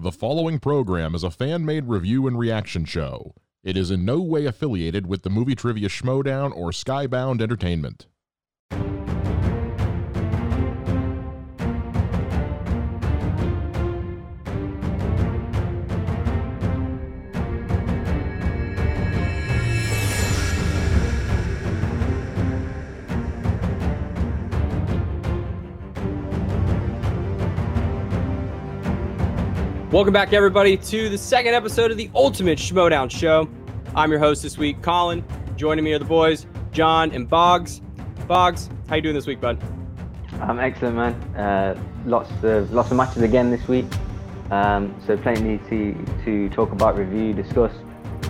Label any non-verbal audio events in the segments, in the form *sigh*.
The following program is a fan made review and reaction show. It is in no way affiliated with the Movie Trivia Schmoedown or Skybound Entertainment. Welcome back, everybody, to the second episode of the Ultimate Schmoedown Show. I'm your host this week, Colin. Joining me are the boys, Jon and Bogz. Bogz, how you doing this week, bud? I'm excellent, man. Uh, lots of lots of matches again this week. Um, so plenty to to talk about, review, discuss.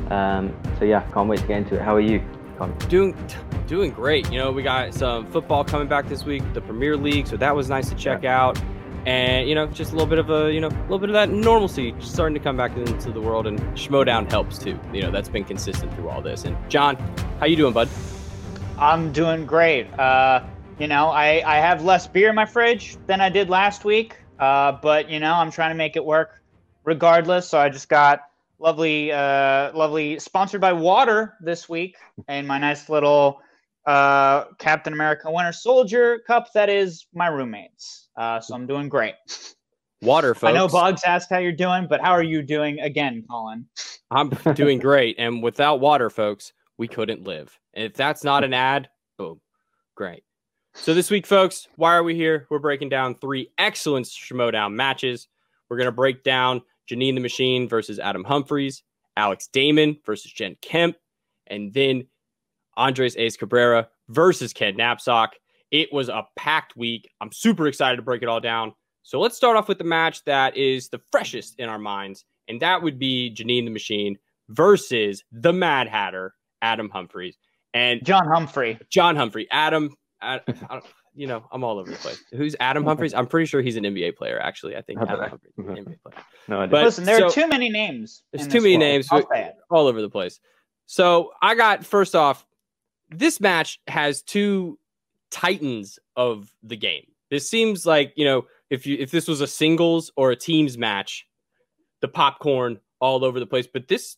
Um, so yeah, can't wait to get into it. How are you, Colin? Doing doing great. You know, we got some football coming back this week, the Premier League, so that was nice to check Yeah. out. And you know, just a little bit of a you know, a little bit of that normalcy starting to come back into the world, and Schmoedown helps too. You know, that's been consistent through all this. And Jon, how you doing, bud? I'm doing great. Uh, you know, I, I have less beer in my fridge than I did last week, uh, but you know, I'm trying to make it work regardless. So I just got lovely, uh, lovely sponsored by water this week, and my nice little uh, Captain America Winter Soldier cup that is my roommate's. Uh, so I'm doing great. Water, folks. I know Bogz asked how you're doing, but how are you doing again, Colin? I'm *laughs* doing great. And without water, folks, we couldn't live. And if that's not an ad, boom, great. So this week, folks, why are we here? We're breaking down three excellent Schmoedown matches. We're going to break down Janine the Machine versus Adam Humphreys, Alex Damon versus Jen Kempe, and then Andres Ace Cabrera versus Ken Napzok. It was a packed week. I'm super excited to break it all down. So let's start off with the match that is the freshest in our minds, and that would be Janine the Machine versus the Mad Hatter, Adam Humphreys. And John Humphrey. John Humphrey, Adam, I, I you know, I'm all over the place. Who's Adam Humphreys? I'm pretty sure he's an NBA player, actually. I think. Adam Humphreys is an mm-hmm. NBA player. No idea. But- Listen, there are too many names. There's too many world. names. I'll say it. all over the place. So I got first off, this match has two titans of the game. This seems like you know if you if this was a singles or a teams match, the popcorn all over the place. But this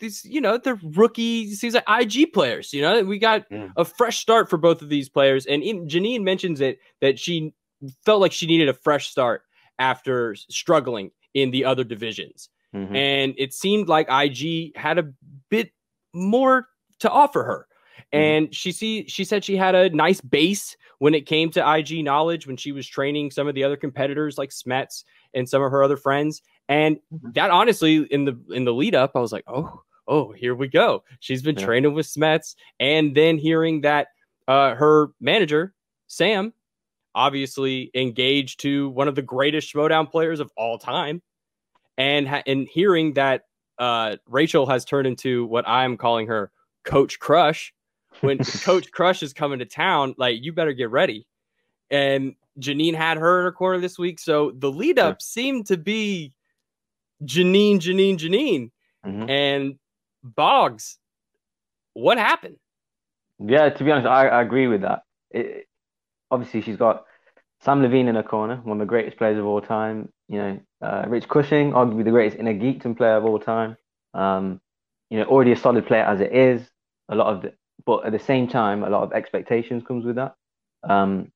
these you know they're rookie seems like IG players. You know we got Mm. a fresh start for both of these players, and Janine mentions it that she felt like she needed a fresh start after struggling in the other divisions Mhm. and it seemed like IG had a bit more to offer her. And she see she said she had a nice base when it came to IG knowledge when she was training some of the other competitors like Smets and some of her other friends. And Mhm. that honestly in the in the lead up, I was like, oh, oh, here we go. She's been Yeah. training with Smets, and then hearing that uh, her manager Samm obviously engaged to one of the greatest Schmodown players of all time and ha- and hearing that uh, Rachel has turned into what I'm calling her Coach Crush. When *laughs* Coach Crush is coming to town, like you better get ready. And Janine had her in her corner this week, so the lead up seemed to be Janine, Janine, Janine, Mhm. and Bogz. What happened? Yeah, to be honest, I, I agree with that. It, obviously, she's got Samm Levine in her corner, one of the greatest players of all time. You know, uh, Rich Cushing, arguably the greatest inner geekdom player of all time. Um, you know, already a solid player as it is. A lot of, the, but at the same time, a lot of expectations comes with that. Um,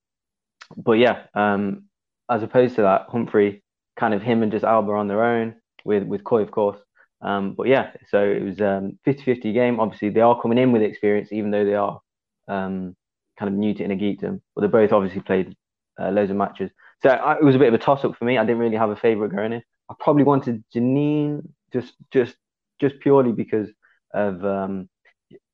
but yeah, um, as opposed to that, Humphrey, kind of him and just Alba on their own with with Coy, of course. Um, but yeah, so it was um 50-50 game. Obviously, they are coming in with experience, even though they are um, kind of new to inner geekdom. But they both obviously played uh, loads of matches. So I, it was a bit of a toss up for me. I didn't really have a favorite going in. I probably wanted Janine just just just purely because of um,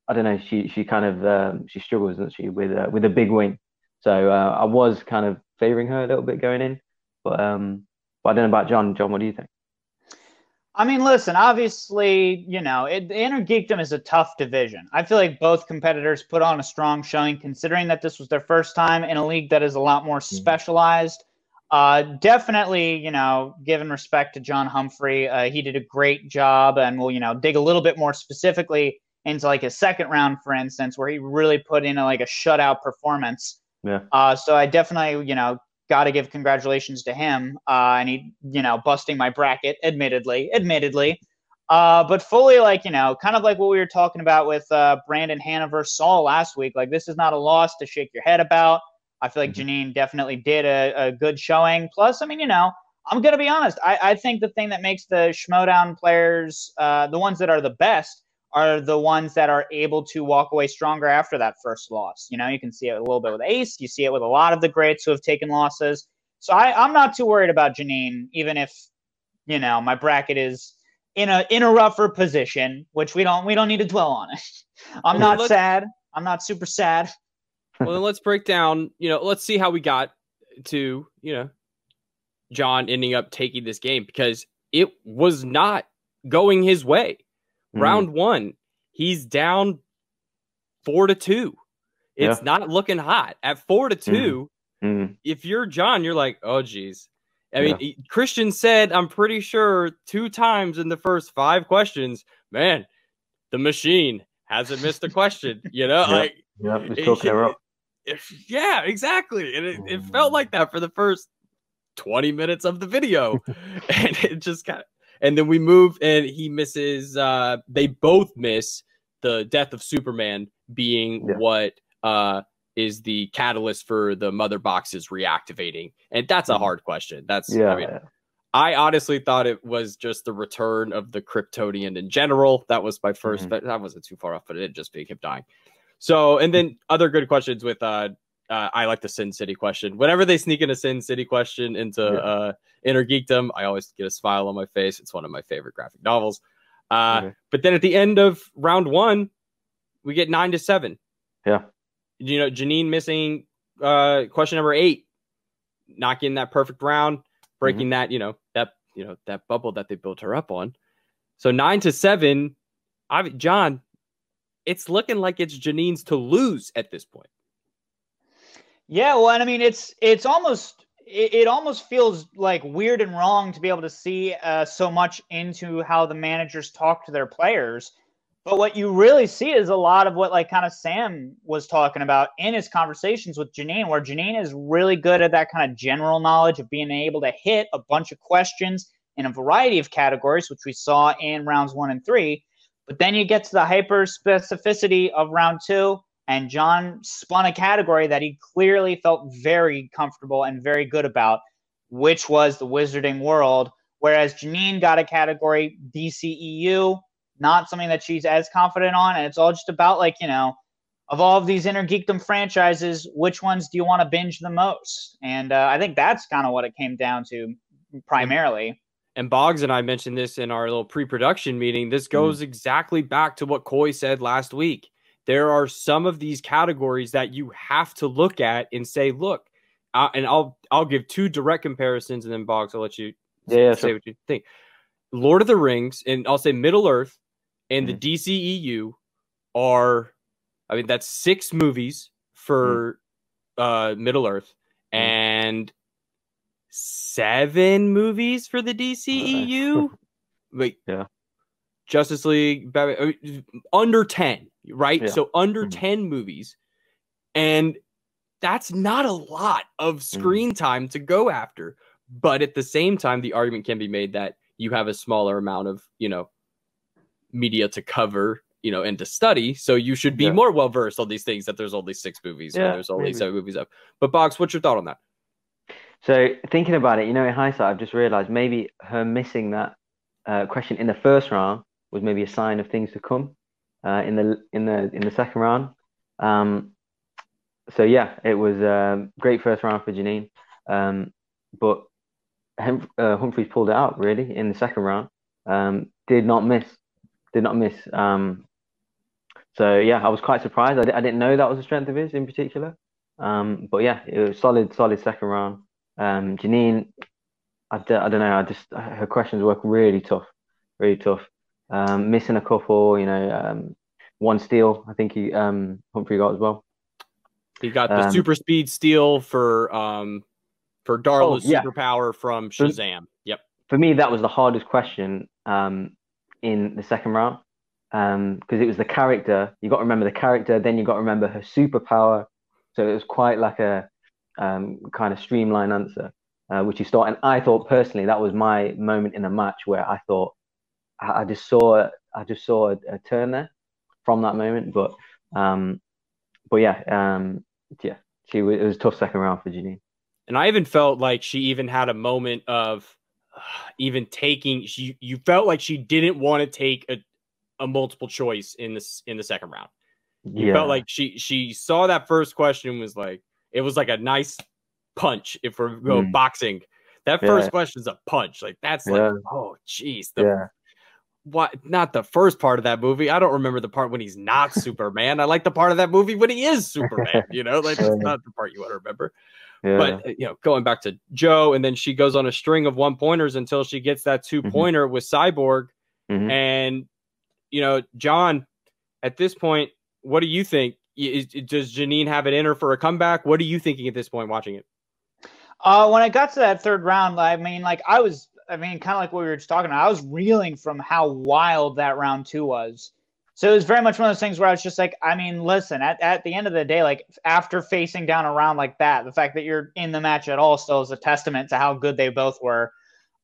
I don't know. She she kind of um, she struggles, doesn't she, with uh, with a big win. So uh, I was kind of favoring her a little bit going in. But um, but I don't know about Jon. Jon, what do you think? I mean, listen, obviously, you know, it, the inner geekdom is a tough division. I feel like both competitors put on a strong showing, considering that this was their first time in a league that is a lot more specialized. Uh, definitely, you know, given respect to John Humphrey, uh, he did a great job, and we'll, you know, dig a little bit more specifically into like his second round, for instance, where he really put in a, like a shutout performance. Yeah. Uh, so I definitely, you know, got to give congratulations to him. Uh, and he, you know, busting my bracket, admittedly, admittedly. Uh, but fully, like, you know, kind of like what we were talking about with uh, Brandon Hanover Saul last week. Like, this is not a loss to shake your head about. I feel like mm-hmm. Jeanine definitely did a, a good showing. Plus, I mean, you know, I'm going to be honest. I, I think the thing that makes the Schmoedown players, uh, the ones that are the best, are the ones that are able to walk away stronger after that first loss. You know, you can see it a little bit with Ace. You see it with a lot of the greats who have taken losses. So I, I'm not too worried about Janine, even if, you know, my bracket is in a in a rougher position, which we don't we don't need to dwell on it. *laughs* I'm not sad. I'm not super sad. Well, then let's break down. You know, let's see how we got to you know John ending up taking this game because it was not going his way. Mm. Round one, he's down four to two. It's yeah. not looking hot at four to mm-hmm. 2 mm. If you're John, you're like, oh geez. I mean, yeah. Kristian said, I'm pretty sure two times in the first five questions, man, the machine hasn't missed a question. *laughs* You know, yeah. like, yeah, it's it, up. yeah, exactly. And it, it felt like that for the first 20 minutes of the video. *laughs* *laughs* and it just got and then we move and he misses uh they both miss the death of Superman being yeah. what uh is the catalyst for the mother boxes reactivating. And that's a mm-hmm. hard question. That's yeah. I mean I honestly thought it was just the return of the Kryptonian in general. That was my 1st mm-hmm. but that wasn't too far off, but it just being him dying. So, and then other good questions with uh uh, I like the Sin City question. Whenever they sneak in a Sin City question into yeah. uh, Inner Geekdom, I always get a smile on my face. It's one of my favorite graphic novels. Uh, okay. But then at the end of round one, we get nine to seven. Yeah. You know, Janine missing uh, question number eight, not getting that perfect round, breaking mm-hmm. that, you know, that, you know, that bubble that they built her up on. So nine to seven, I, John, it's looking like it's Janine's to lose at this point. Yeah, well, and I mean, it's it's almost it, it almost feels like weird and wrong to be able to see uh, so much into how the managers talk to their players. But what you really see is a lot of what, like, kind of Samm was talking about in his conversations with Janine, where Janine is really good at that kind of general knowledge of being able to hit a bunch of questions in a variety of categories, which we saw in rounds one and three. But then you get to the hyper specificity of round two, and John spun a category that he clearly felt very comfortable and very good about, which was the Wizarding World. Whereas Janine got a category DCEU, not something that she's as confident on. And it's all just about, like, you know, of all of these inner geekdom franchises, which ones do you want to binge the most? And uh, I think that's kind of what it came down to primarily. And Bogz and I mentioned this in our little pre production meeting. This goes mm. exactly back to what Coy said last week there are some of these categories that you have to look at and say, look, uh, and I'll I'll give two direct comparisons, and then Bogz, I'll let you yeah, say sure. what you think. Lord of the Rings, and I'll say Middle Earth, and mm-hmm. the DCEU are, I mean, that's six movies for mm-hmm. uh, Middle Earth, mm-hmm. and seven movies for the DCEU. *laughs* Wait, yeah, Justice League, Batman, uh, under ten right? Yeah. So under mm-hmm. 10 movies. And that's not a lot of mm-hmm. screen mm-hmm. time to go after. But at the same time, the argument can be made that you have a smaller amount of, you know, media to cover, you know, and to study. So you should be yeah. more well versed on these things that there's only six movies yeah, there's only maybe. seven movies up. But Bogz, what's your thought on that? So thinking about it, you know, in hindsight, I've just realized maybe her missing that uh, question in the first round was maybe a sign of things to come uh, in the in the in the second round. Um, so yeah, it was a great first round for Janine, um, but uh, Humphries pulled it out really in the second round. Um, did not miss, did not miss. Um, so yeah, I was quite surprised. I, d- I didn't know that was a strength of his in particular. Um, but yeah, it was solid, solid second round. Um, Jeanine, I d- I don't know. I just her questions were really tough, really tough um, missing a couple. You know, um, one steal. I think he um, Humphrey got as well. He got the um, super speed steal for um, for Darla's oh, yeah. superpower from Shazam. Yep. For me, that was the hardest question um, in the second round because um, it was the character. You got to remember the character, then you got to remember her superpower. So it was quite like a um, kind of streamlined answer, uh, which you saw. And I thought personally that was my moment in the match where I thought I, I just saw I just saw a, a, turn there from that moment. But um, but yeah, um, yeah, she was, it was a tough second round for Janine. And I even felt like she even had a moment of uh, even taking she you felt like she didn't want to take a, a multiple choice in this in the second round. You yeah. felt like she she saw that first question was like it was like a nice punch if we're going mm. boxing. That first yeah. question's a punch. Like that's yeah. like oh jeez. Yeah. What not the first part of that movie. I don't remember the part when he's not *laughs* Superman. I like the part of that movie when he is Superman, you know, like that's not the part you want to remember. Yeah. But uh, you know, going back to Joe, and then she goes on a string of one pointers until she gets that two pointer mm-hmm. with Cyborg. Mm-hmm. And you know, Jon, at this point, what do you think? Is, does Janine have it in her for a comeback? What are you thinking at this point watching it? Uh, when I got to that third round, I mean, like I was, I mean, kind of like what we were just talking about. I was reeling from how wild that round two was. So it was very much one of those things where I was just like, I mean, listen, at, at the end of the day, like after facing down a round like that, the fact that you're in the match at all still is a testament to how good they both were.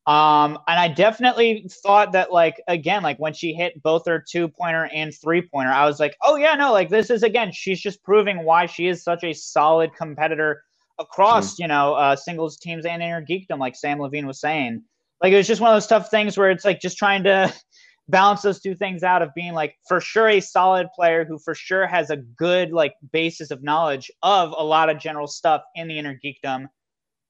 Um, and I definitely thought that, like, again, like when she hit both her two pointer and three pointer, I was like, oh, yeah, no, like this is again, she's just proving why she is such a solid competitor across, mm-hmm. you know, uh, singles teams and inner geekdom, like Samm Levine was saying. Like, it was just one of those tough things where it's like just trying to *laughs* balance those two things out of being like for sure a solid player who for sure has a good like basis of knowledge of a lot of general stuff in the inner geekdom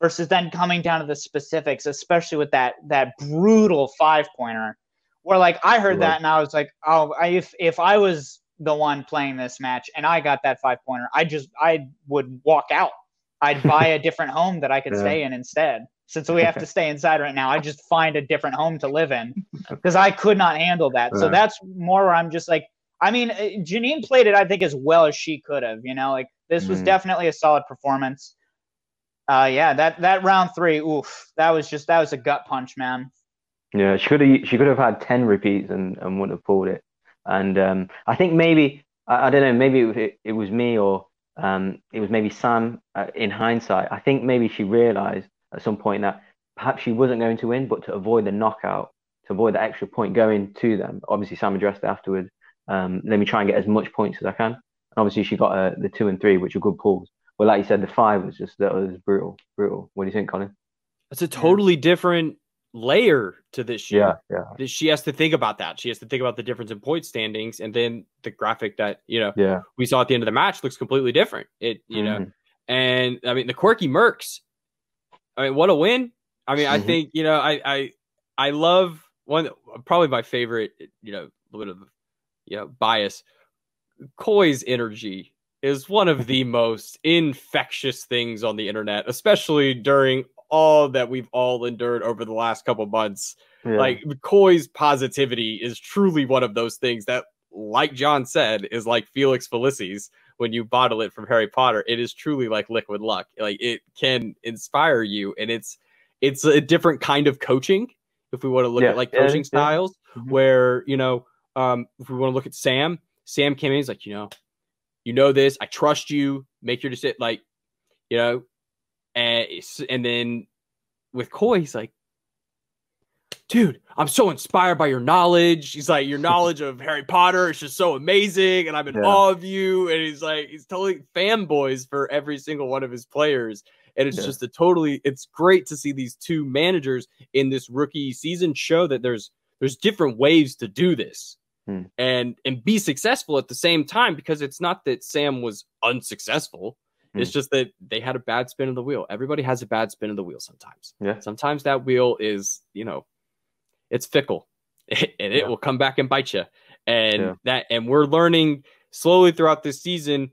versus then coming down to the specifics especially with that that brutal five pointer where like i heard right. that and i was like oh I, if if i was the one playing this match and i got that five pointer i just i would walk out i'd buy a different home that i could yeah. stay in instead since we have to stay inside right now, I just *laughs* find a different home to live in because I could not handle that. So that's more where I'm just like, I mean, uh, Janine played it, I think, as well as she could have. You know, like this was mm. definitely a solid performance. Uh, yeah, that that round three, oof, that was just that was a gut punch, man. Yeah, she could have she could have had ten repeats and, and wouldn't have pulled it. And um, I think maybe I, I don't know, maybe it, it was me or um, it was maybe Samm. Uh, in hindsight, I think maybe she realized at some point that perhaps she wasn't going to win, but to avoid the knockout, to avoid the extra point going to them. Obviously, Samm addressed it afterwards. Um, let me try and get as much points as I can. And obviously, she got uh, the two and three, which are good pulls. But like you said, the five was just that was brutal, brutal. What do you think, Colin? It's a totally different layer to this year. Yeah, yeah. She has to think about that. She has to think about the difference in point standings, and then the graphic that you know yeah. we saw at the end of the match looks completely different. It you mm-hmm. know, and I mean the quirky Mercs I mean, what a win! I mean, I mm-hmm. think you know, I I I love one probably my favorite. You know, a little bit of you know bias. Coy's energy is one of the *laughs* most infectious things on the internet, especially during all that we've all endured over the last couple months. Yeah. Like Coy's positivity is truly one of those things that, like John said, is like Felix Felicis when you bottle it from Harry Potter, it is truly like liquid luck. Like it can inspire you, and it's it's a different kind of coaching. If we want to look yeah, at like coaching yeah, styles. Mm-hmm. where you know, um, if we want to look at Samm, Samm came in, he's like, you know, you know this, I trust you, make your decision, like, you know, and and then with Coy, he's like, dude, I'm so inspired by your knowledge. He's like, your *laughs* knowledge of Harry Potter is just so amazing, and I'm in yeah. awe of you. And he's like, he's totally fanboys for every single one of his players. And it's yeah. just a totally, it's great to see these two managers in this rookie season show that there's there's different ways to do this. Hmm. And and be successful at the same time because it's not that Samm was unsuccessful. Hmm. It's just that they had a bad spin of the wheel. Everybody has a bad spin of the wheel sometimes. Yeah. Sometimes that wheel is, you know, it's fickle *laughs* and it yeah. will come back and bite you. And yeah. that, and we're learning slowly throughout this season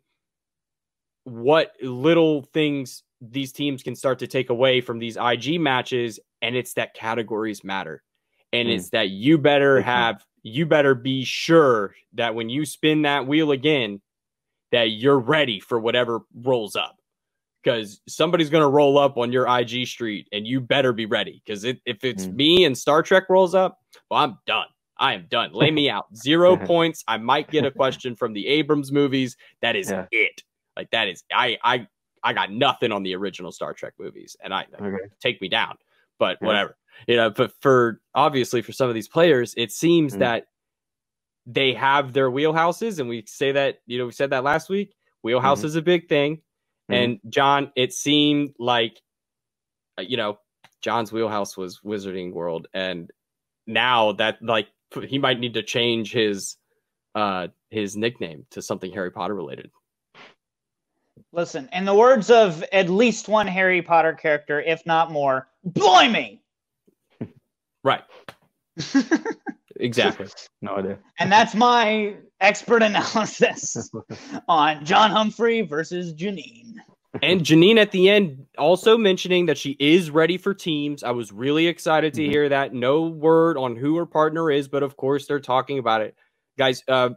what little things these teams can start to take away from these IG matches. And it's that categories matter. And mm. it's that you better have, you better be sure that when you spin that wheel again, that you're ready for whatever rolls up because somebody's going to roll up on your IG street and you better be ready. Because it, if it's mm. me and Star Trek rolls up, well, I'm done. I am done. Lay me out. *laughs* Zero points. I might get a question from the Abrams movies. That is yeah. it. Like that is I I I got nothing on the original Star Trek movies, and I Okay. take me down. But Yeah. whatever, you know. But for obviously for some of these players, it seems Mm. that they have their wheelhouses, and we say that you know we said that last week. Wheelhouse Mhm. is a big thing, Mhm. and John, it seemed like uh, you know John's wheelhouse was Wizarding World, and now that like he might need to change his uh his nickname to something Harry Potter related. Listen, in the words of at least one Harry Potter character, if not more, blimey! *laughs* Right. *laughs* Exactly. No idea. *laughs* And that's my expert analysis on John Humphrey versus Janine. and Janine at the end also mentioning that she is ready for teams. I was really excited to Mhm. hear that. No word on who her partner is, but of course they're talking about it. Guys, uh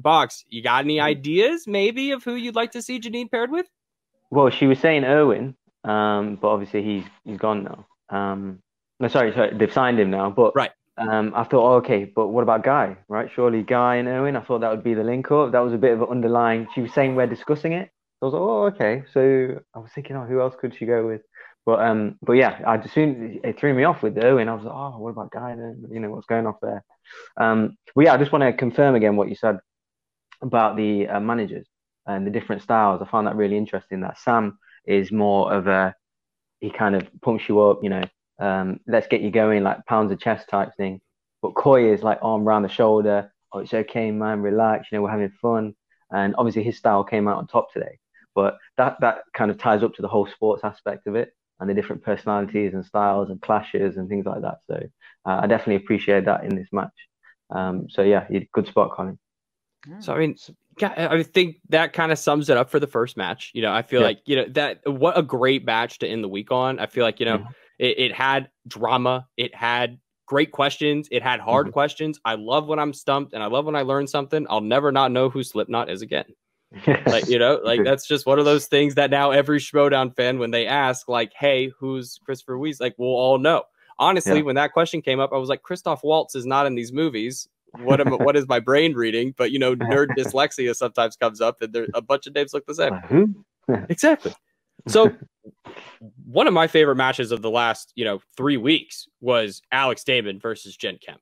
Bogz, you got any ideas maybe of who you'd like to see Janine paired with? Well, she was saying Irwin, um, but obviously he's he's gone now. Um, no, sorry, sorry, they've signed him now. But Right. Um, I thought, oh, okay, but what about Guy? Right? Surely Guy and Irwin. I thought that would be the link up. That was a bit of an underlying. She was saying we're discussing it. So I was like, oh, okay. So I was thinking, oh, who else could she go with? But um, but yeah, I just soon it threw me off with Irwin. I was like, oh, what about Guy? Then you know what's going off there. Um, but yeah, I just want to confirm again what you said about the uh, managers and the different styles. I found that really interesting. That Samm is more of a he kind of pumps you up, you know, um, let's get you going, like pounds of chest type thing. But Coy is like arm around the shoulder. Oh, it's okay, man, relax. You know, we're having fun. And obviously his style came out on top today. But that that kind of ties up to the whole sports aspect of it and the different personalities and styles and clashes and things like that. So uh, I definitely appreciate that in this match. Um, so yeah, good spot, Colin. So I mean, I think that kind of sums it up for the first match. You know, I feel Yeah. like you know that what a great match to end the week on. I feel like you know Mhm. It, it had drama, it had great questions, it had hard Mhm. questions. I love when I'm stumped, and I love when I learn something. I'll never not know who Slipknot is again. *laughs* Like you know, like that's just one of those things that now every Schmoedown fan, when they ask, like, "Hey, who's Christopher Weiss?" Like, we'll all know. Honestly, Yeah. when that question came up, I was like, Christoph Waltz is not in these movies. What am what is my brain reading? But you know, nerd *laughs* dyslexia sometimes comes up, and there a bunch of names look the same. *laughs* Exactly. So, *laughs* one of my favorite matches of the last, you know, three weeks was Alex Damon versus Jen Kempe,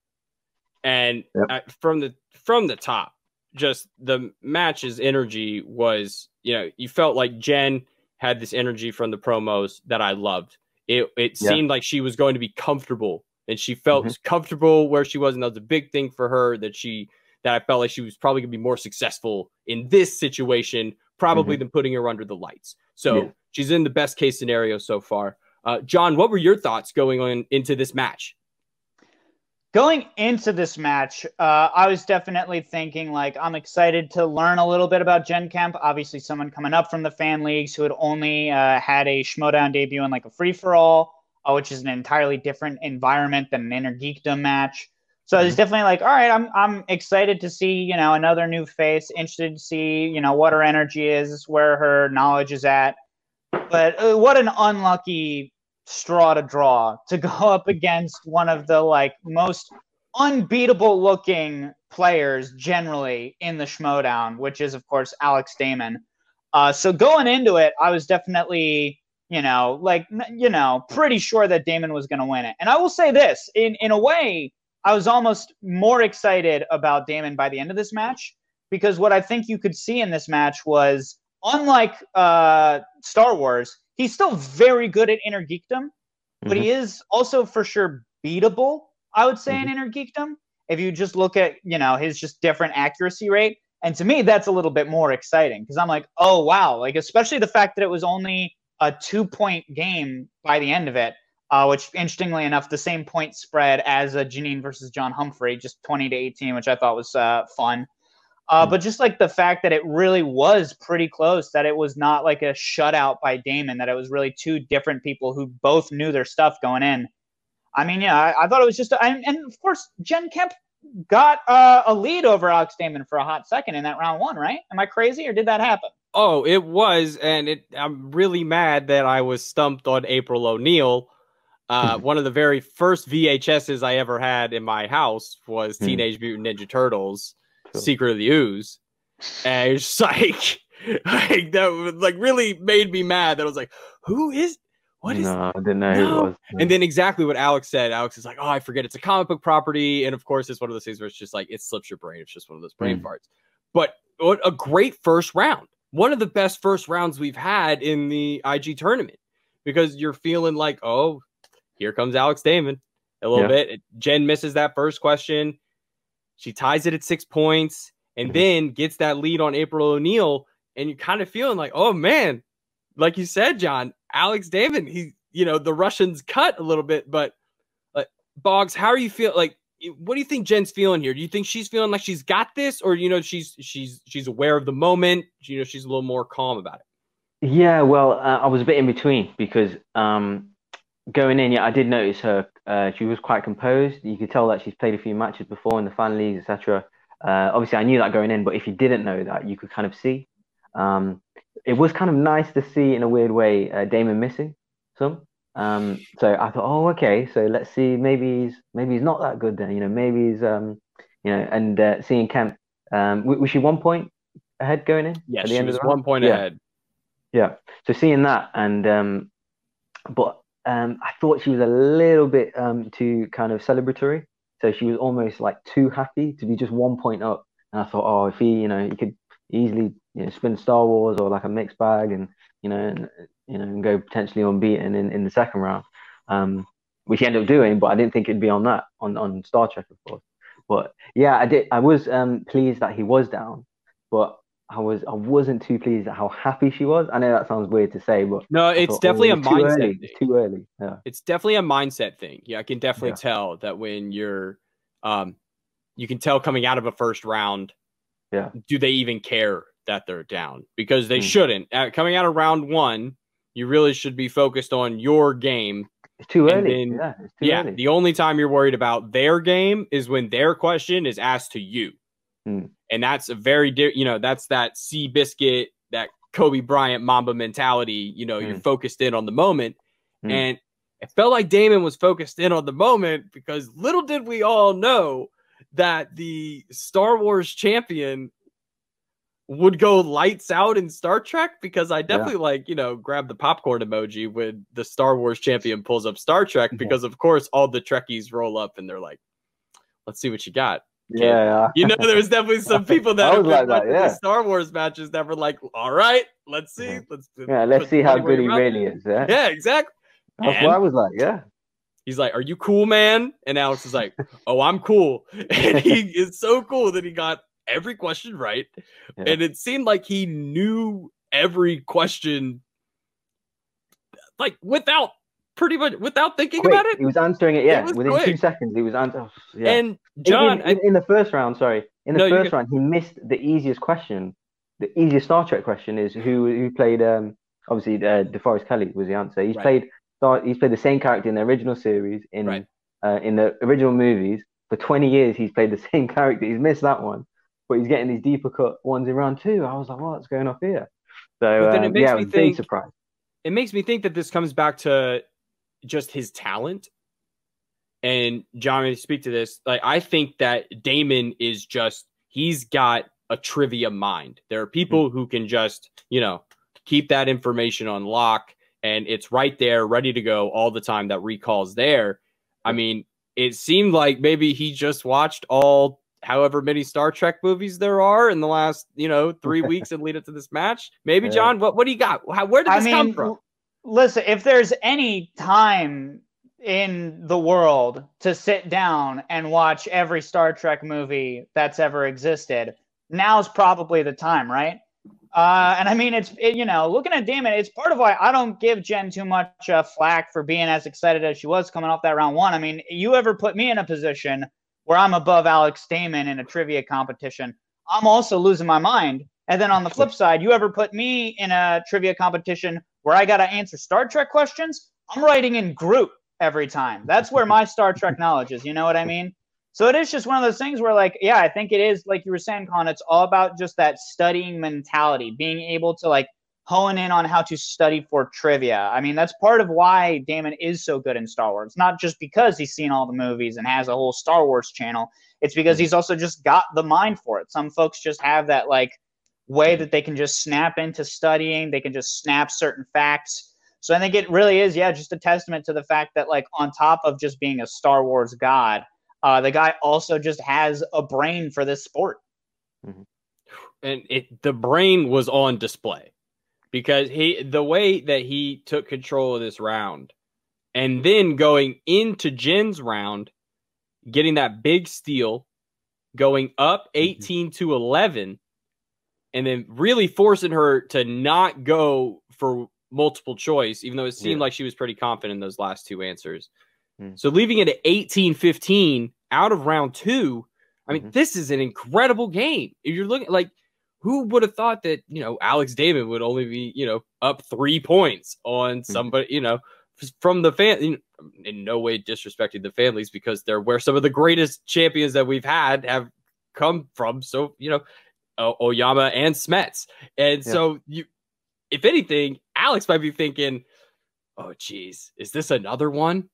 and Yep. uh, from the from the top, just the match's energy was, you know, you felt like Jen had this energy from the promos that I loved. It it Yeah. seemed like she was going to be comfortable, and she felt Mhm. comfortable where she was, and that was a big thing for her. That she that I felt like she was probably going to be more successful in this situation, probably than putting her under the lights. So Mm-hmm. Yeah. She's in the best case scenario so far. Uh, Jon, what were your thoughts going on into this match? Going into this match, uh, I was definitely thinking like I'm excited to learn a little bit about Jen Kempe. Obviously, someone coming up from the fan leagues who had only uh, had a Schmoedown debut in like a free for all, uh, which is an entirely different environment than an Inner Geekdom match. So I was definitely like, all right, I'm I'm excited to see you know another new face. Interested to see you know what her energy is, where her knowledge is at. But uh, what an unlucky straw to draw to go *laughs* up against one of the like most unbeatable looking players generally in the Schmoedown, which is of course Alex Damon. Uh, so going into it, I was definitely, you know, like you know, pretty sure that Damon was going to win it. And I will say this, in in a way, I was almost more excited about Damon by the end of this match because what I think you could see in this match was unlike uh, Star Wars, he's still very good at inner geekdom, but he is also for sure beatable. I would say in inner geekdom, if you just look at you know his just different accuracy rate, and to me that's a little bit more exciting because I'm like, oh wow, like especially the fact that it was only a two point game by the end of it, uh, which interestingly enough, the same point spread as a Janine versus John Humphrey, just 20 to 18, which I thought was uh, fun. Uh, Mm. but just like the fact that it really was pretty close, that it was not like a shutout by Damon, that it was really two different people who both knew their stuff going in. I mean, yeah, I, I thought it was just, and, and of course, Jen Kempe got uh, a lead over Alex Damon for a hot second in that round one, right? Am I crazy or did that happen? Oh, it was, and it. I'm really mad that I was stumped on April O'Neil. Uh, one of the very first VHSs I ever had in my house was Hmm. Teenage Mutant Ninja Turtles: Cool. Secret of the Ooze, and it's *laughs* like like that was like really made me mad. That I was like, who is what is no, I didn't know who it was. and then exactly what Alex said. Alex is like, "Oh, I forget it's a comic book property," and of course, it's one of those things where it's just like it slips your brain. It's just one of those brain Mm. farts. But what a great first round! One of the best first rounds we've had in the IG tournament because you're feeling like, "Oh, here comes Alex Damon." A little Yeah. bit. Jen misses that first question. She ties it at six points, and Mhm. then gets that lead on April O'Neil, and you're kind of feeling like, "Oh man." Like you said, Jon, Alex Damon, he, you know, the Russians cut a little bit, but like Bogz, how are you feel like what do you think Jen's feeling here? Do you think she's feeling like she's got this, or you know, she's she's she's aware of the moment, you know, she's a little more calm about it? Yeah, well, uh, I was a bit in between because um, going in, yeah, I did notice her. Uh, she was quite composed. You could tell that she's played a few matches before in the fan leagues, etc. Uh, obviously, I knew that going in, but if you didn't know that, you could kind of see. Um, it was kind of nice to see in a weird way uh, Damon missing some. Um, so I thought, oh, okay, so let's see. Maybe he's maybe he's not that good then. You know, maybe he's um, you know, and uh, seeing Kempe. Um, was she one point ahead going in? Yes, at she end was round? one point Yeah. ahead. Yeah. So seeing that and um but um I thought she was a little bit um too kind of celebratory. So she was almost like too happy to be just one point up. And I thought, oh, if he, you know, he could easily, you know, spin Star Wars or like a mixed bag and, you know, and, you know, and go potentially unbeaten in, in the second round. Um, which he ended up doing, but I didn't think it'd be on that, on, on Star Trek, of course. But yeah, I did I was um pleased that he was down, but I was I wasn't too pleased at how happy she was. I know that sounds weird to say, but No, it's thought, definitely oh, a mindset. early. thing. It's too early. Yeah. it's definitely a mindset thing. Yeah, I can definitely Yeah. tell that when you're um you can tell coming out of a first round, Yeah. do they even care that they're down? Because they Mm. shouldn't. Uh, coming out of round one, you really should be focused on your game. It's too early. then- yeah, it's too yeah, early. the only time you're worried about their game is when their question is asked to you. Mm. And that's a very you know, that's that Seabiscuit, that Kobe Bryant Mamba mentality, you know, you're Mm. focused in on the moment. Mm. And it felt like Damon was focused in on the moment because little did we all know that the Star Wars champion would go lights out in Star Trek because I definitely like, you know, grab the popcorn emoji when the Star Wars champion pulls up Star Trek because of course all the Trekkies roll up and they're like, let's see what you got. Yeah. You know, there's definitely *laughs* some people that have was like that, yeah. Star Wars matches that were like, all right, let's see. Let's yeah, let's see how good he really is. Yeah. Yeah, exactly. That's And- what I was like. Yeah. He's like, "Are you cool, man?" And Alex is like, "Oh, I'm cool." *laughs* And he *laughs* is so cool that he got every question right, Yeah. and it seemed like he knew every question, like without pretty much without thinking Quick. about it. He was answering it. Yeah. was Within two seconds, he was answering. Yeah. And In- John, in, in, in the first round, sorry, in the No, first round, he missed the easiest question. The easiest Star Trek question is who who played. Um, obviously, uh, DeForest Kelley was the answer. He's Right. played. He's played the same character in the original series in Right. uh, in the original movies for 20 years. He's played the *laughs* same character. He's missed that one, but he's getting these deeper cut ones in round two. I was like, what's going off here? So But then it um, makes yeah, I me think- surprised. it makes me think that this comes back to just his talent. And Jon, you speak to this, like I think that Damon is just he's got a trivia mind. There are people mm-hmm. who can just, you know, keep that information on lock and it's right there, ready to go all the time. That recall's there. I mean, it seemed like maybe he just watched all however many Star Trek movies there are in the last, you know, three *laughs* weeks and lead up to this match. Maybe. Jon, what what do you got? How, where did I this mean, come from? Listen, if there's any time in the world to sit down and watch every Star Trek movie that's ever existed, now's probably the time, right? Uh, and I mean, it's it, you know, looking at Damon, it's part of why I don't give Jen too much uh, flack for being as excited as she was coming off that round one. I mean, you ever put me in a position where I'm above Alex Damon in a trivia competition, I'm also losing my mind. And then on the flip side, you ever put me in a trivia competition where I got to answer Star Trek questions? I'm writing in group every time. That's where my Star Trek *laughs* knowledge is. You know what I mean? So it is just one of those things where, like, yeah, I think it is, like you were saying, Con, it's all about just that studying mentality, being able to, like, hone in on how to study for trivia. I mean, that's part of why Damon is so good in Star Wars. Not just because he's seen all the movies and has a whole Star Wars channel, it's because mm-hmm. he's also just got the mind for it. Some folks just have that, like, way that they can just snap into studying. They can just snap certain facts. So I think it really is, yeah, just a testament to the fact that, like, on top of just being a Star Wars god, uh, the guy also just has a brain for this sport. and it the brain was on display because he the way that he took control of this round and then going into Jen's round getting that big steal going up 18 to 11 and then really forcing her to not go for multiple choice even though it seemed Yeah. like she was pretty confident in those last two answers Mm. so leaving it at 18 15 out of round 2 I mean Mhm. this is an incredible game if you're looking like who would have thought that you know Alex Damon would only be you know up three points on somebody you know from the fan you know, in no way disrespecting the families because they're where some of the greatest champions that we've had have come from so you know o- Oyama and Smets and Yeah. so you if anything Alex might be thinking oh geez is this another one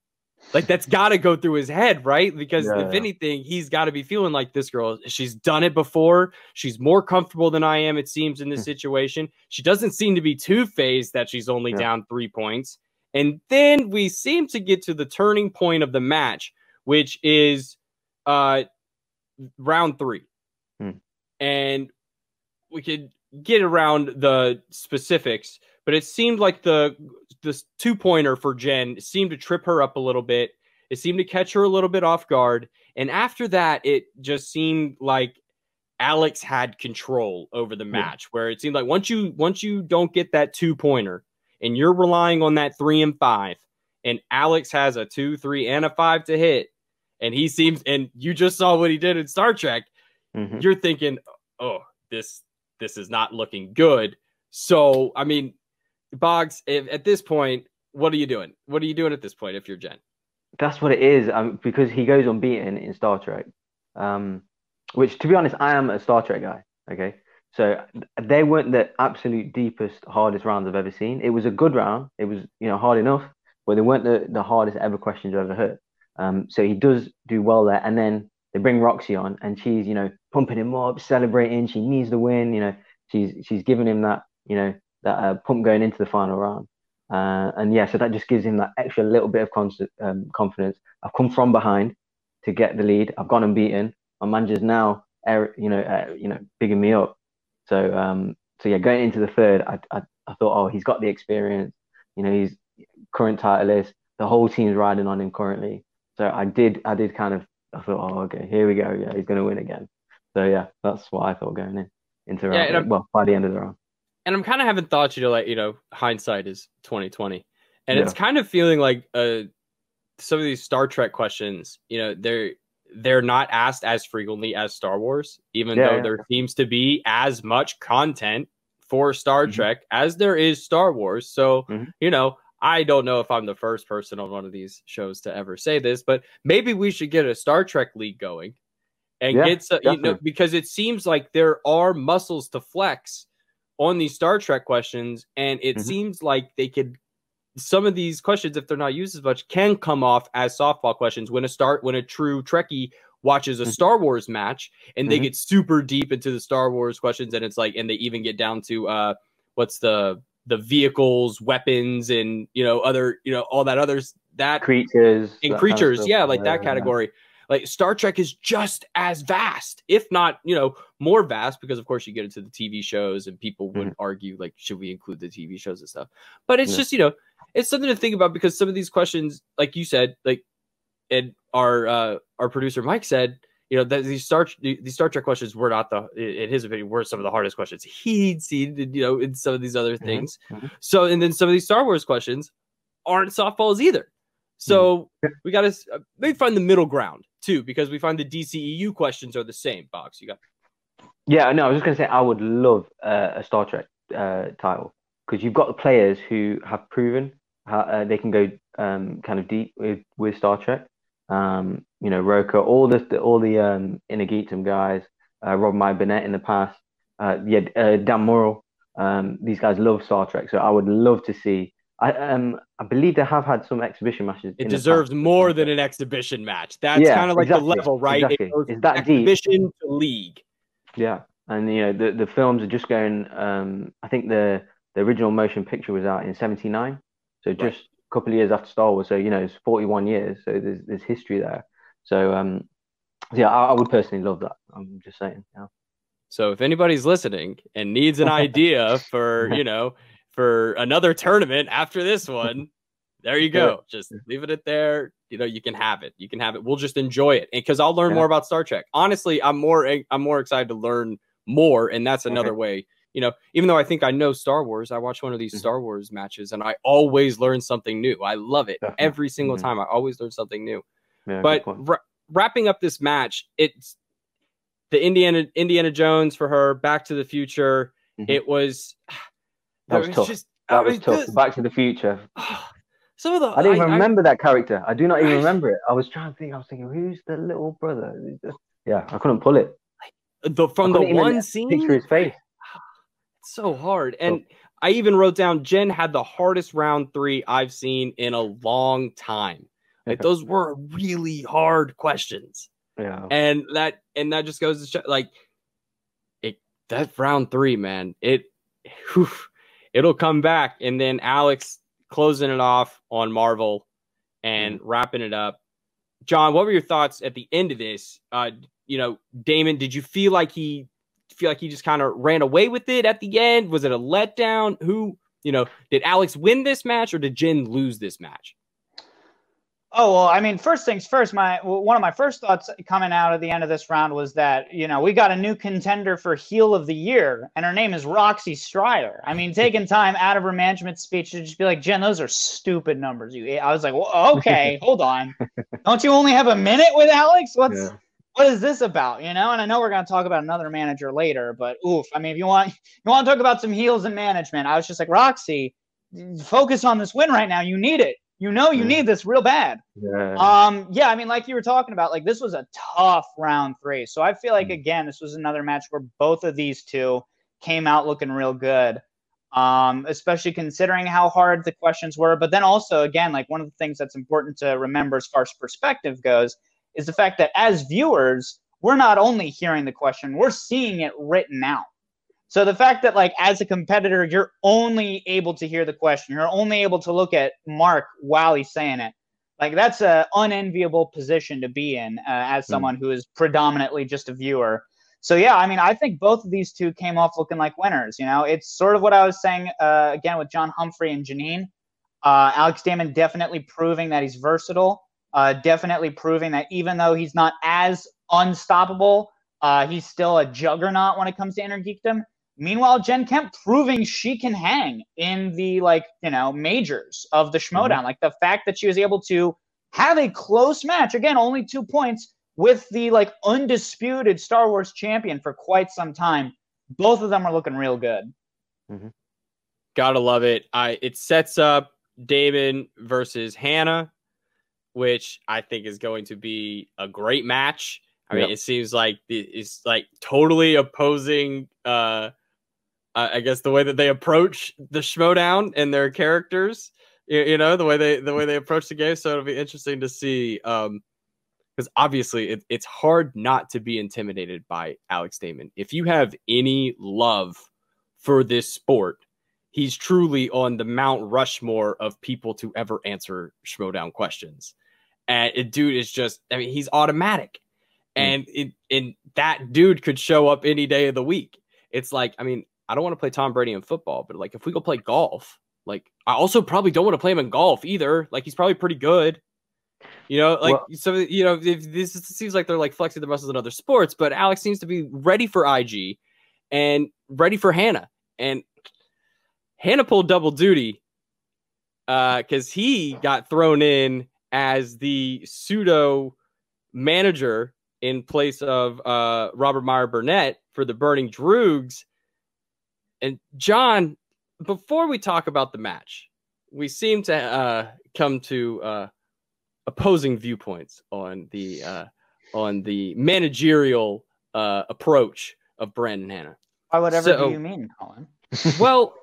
like that's got to go through his head, right? Because Yeah, if yeah. anything, he's got to be feeling like this girl. She's done it before. She's more comfortable than I am. It seems in this Hmm. situation. She doesn't seem to be too phased that she's only down three points. And then we seem to get to the turning point of the match, which is uh round three, Hmm. and we could get around the specifics, but it seemed like the this two pointer for Jen seemed to trip her up a little bit. It seemed to catch her a little bit off guard, and after that, it just seemed like Alex had control over the match. Where it seemed like once you once you don't get that two pointer, and you're relying on that three and five, and Alex has a two, three, and a five to hit, and he seems and you just saw what he did in Star Trek Mhm. you're thinking, oh, this this is not looking good. So, I mean, Bogz, if, at this point, what are you doing? What are you doing at this point if you're Jen? That's what it is. Um, because he goes unbeaten in Star Trek. Um, which to be honest, I am a Star Trek guy. Okay, so they weren't the absolute deepest, hardest rounds I've ever seen. It was a good round. It was you know hard enough, but they weren't the, the hardest ever questions I've ever heard. Um, so he does do well there, and then they bring Roxy on, and she's you know pumping him up, celebrating. She needs the win. You know, she's she's giving him that you know that uh, pump going into the final round. Uh, and yeah, so that just gives him that extra little bit of um, confidence. I've come from behind to get the lead. I've gone unbeaten. My manager's now, er, you know, uh, you know, bigging me up. So, um, so yeah, going into the third, I, I, I thought, oh, he's got the experience. You know, he's current title list. The whole team's riding on him currently. So I did, I did kind of, I thought, oh, okay, here we go. Yeah, he's going to win again. So yeah, that's what I thought going in into Yeah, round. well, by the end of the round. And I'm kind of having thoughts, you know, like, you know, hindsight is 2020. And it's kind of feeling like uh some of these Star Trek questions, you know, they're they're not asked as frequently as Star Wars, even Yeah, though yeah. there seems to be as much content for Star Mhm. Trek as there is Star Wars. So, Mhm. you know, I don't know if I'm the first person on one of these shows to ever say this, but maybe we should get a Star Trek league going and Yeah, get some, you know, because it seems like there are muscles to flex on these Star Trek questions, and it Mhm. seems like they could some of these questions, if they're not used as much, can come off as softball questions when a start when a true Trekkie watches a Mhm. Star Wars match and they Mhm. get super deep into the Star Wars questions, and it's like, and they even get down to uh, what's the the vehicles, weapons, and you know other you know all that others that Creatures. that in kind of creatures yeah like that Yeah. Like star trek is just as vast if not you know more vast because of course you get into the tv shows and people would argue like should we include the tv shows and stuff? But it's Yeah. just you know it's something to think about because some of these questions like you said like and our uh our producer mike said you know that these star these star trek questions were not the in his opinion were some of the hardest questions he'd seen you know in some of these other things. Mhm. so and then some of these star wars questions aren't softballs either so we got to uh, maybe find the middle ground too, because we find the DCEU questions are the same. Bogz, you got Yeah, no, I was just gonna say I would love uh, a Star Trek uh, title because you've got the players who have proven how uh, they can go um, kind of deep with, with Star Trek. Um, you know, Roka, all the, the all the um, Inner Geekdom guys, uh, Rob My Burnett in the past, uh, yeah, uh, Dan Murrell. Um, these guys love Star Trek, so I would love to see. I um I believe they have had some exhibition matches. it deserves more than an exhibition match. That's Yeah, kind of like exactly, the level, right? exactly. It's that deep. exhibition to league. Yeah, and you know the the films are just going. Um, I think the the original motion picture was out in '79, so just right. a couple of years after Star Wars. So you know it's 41 years, so there's there's history there. So um, yeah, I, I would personally love that. I'm just saying. Yeah. So if anybody's listening and needs an *laughs* idea for you know for another tournament after this one, there you go. Just leave it at there. You know, you can have it. You can have it. We'll just enjoy it because I'll learn yeah. more about Star Trek. Honestly, I'm more I'm more excited to learn more, and that's another okay. way. You know, even though I think I know Star Wars, I watch one of these mm-hmm. Star Wars matches, and I always learn something new. I love it Definitely. every single mm-hmm. time. I always learn something new. Yeah, but ra- wrapping up this match, it's the Indiana Indiana Jones for her, Back to the Future. Mm-hmm. It was that was, tough. Just, that I was mean, tough. Back to the Future. *sighs* Some of the I didn't even I, remember I, that character. I do not even remember it. I was trying to think. I was thinking, who's the little brother? Yeah, I couldn't pull it. The from the one scene, picture his face. *sighs* It's so hard, and oh. I even wrote down Jen had the hardest round three I've seen in a long time. Like those were really hard questions. Yeah, and that and that just goes to show, like it. That round three, man, it. *sighs* Whew, it'll come back, and then Alex closing it off on Marvel and mm-hmm. wrapping it up. Jon, what were your thoughts at the end of this? Uh, you know, Damon, did you feel like he feel like he just kind of ran away with it at the end? Was it a letdown? Who, you know, did Alex win this match or did Jen lose this match? Oh well, I mean, first things first. My one of my first thoughts coming out of the end of this round was that you know we got a new contender for heel of the year, and her name is Roxy Striar. I mean, taking time out of her management speech to just be like, Jen, those are stupid numbers. You, I was like, well, okay, *laughs* hold on. Don't you only have a minute with Alex? What's yeah. what is this about? You know? And I know we're gonna talk about another manager later, but oof. I mean, if you want you want to talk about some heels and management, I was just like, Roxy, focus on this win right now. You need it. You know you need this real bad. Yeah. Um, yeah, I mean, like you were talking about, like this was a tough round three. So I feel like mm. again, this was another match where both of these two came out looking real good. Um, especially considering how hard the questions were. But then also, again, like one of the things that's important to remember as far as perspective goes is the fact that as viewers, we're not only hearing the question, we're seeing it written out. So the fact that like as a competitor, you're only able to hear the question, you're only able to look at Mark while he's saying it. Like that's a unenviable position to be in uh, as hmm. someone who is predominantly just a viewer. So yeah, I mean, I think both of these two came off looking like winners. You know, it's sort of what I was saying uh, again with John Humphrey and Janine. Uh, Alex Damon definitely proving that he's versatile. Uh, definitely proving that even though he's not as unstoppable, uh, he's still a juggernaut when it comes to Innergeekdom. Meanwhile, Jen Kempe proving she can hang in the like, you know, majors of the Schmoedown. Mm-hmm. Like the fact that she was able to have a close match, again, only two points with the like undisputed Star Wars champion for quite some time. Both of them are looking real good. Mm-hmm. Gotta love it. I it sets up Damon versus Hanna, which I think is going to be a great match. I mean, it seems like it's like totally opposing uh I guess the way that they approach the Schmoedown and their characters, you, you, know, the way they the way they approach the game. So it'll be interesting to see, um, because obviously it, it's hard not to be intimidated by Alex Damon. If you have any love for this sport, he's truly on the Mount Rushmore of people to ever answer Schmoedown questions. And it, dude is just, I mean, he's automatic. Hmm. And it, and that dude could show up any day of the week. It's like, I mean, I don't want to play Tom Brady in football, but like if we go play golf, like I also probably don't want to play him in golf either. Like he's probably pretty good. You know, like well, so you know, if this seems like they're like flexing the muscles in other sports, but Alex seems to be ready for IG and ready for Hanna. And Hanna pulled double duty uh because he got thrown in as the pseudo manager in place of uh Robert Meyer Burnett for the Burning Droogs and Jon, before we talk about the match, we seem to uh, come to uh, opposing viewpoints on the uh, on the managerial uh, approach of Brandon Hanna. By whatever so, do you mean, Colin? *laughs* *laughs* well,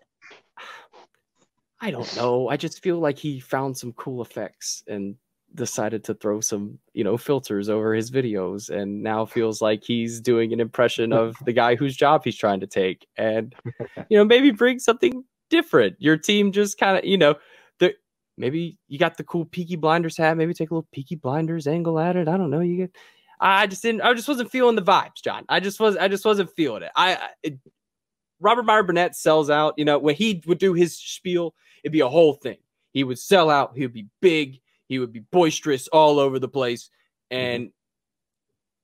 I don't know. I just feel like he found some cool effects and decided to throw some, you know, filters over his videos and now feels like he's doing an impression of the guy whose job he's trying to take. And, *laughs* you know, maybe bring something different. Your team just kind of, you know, the maybe you got the cool Peaky Blinders hat, maybe take a little Peaky Blinders angle at it. I don't know. You get I just didn't I just wasn't feeling the vibes, Jon. I just was I just wasn't feeling it. I, it, Robert Meyer Burnett sells out, you know, when he would do his spiel, it'd be a whole thing. He would sell out, he would be big, he would be boisterous all over the place. Mm-hmm. And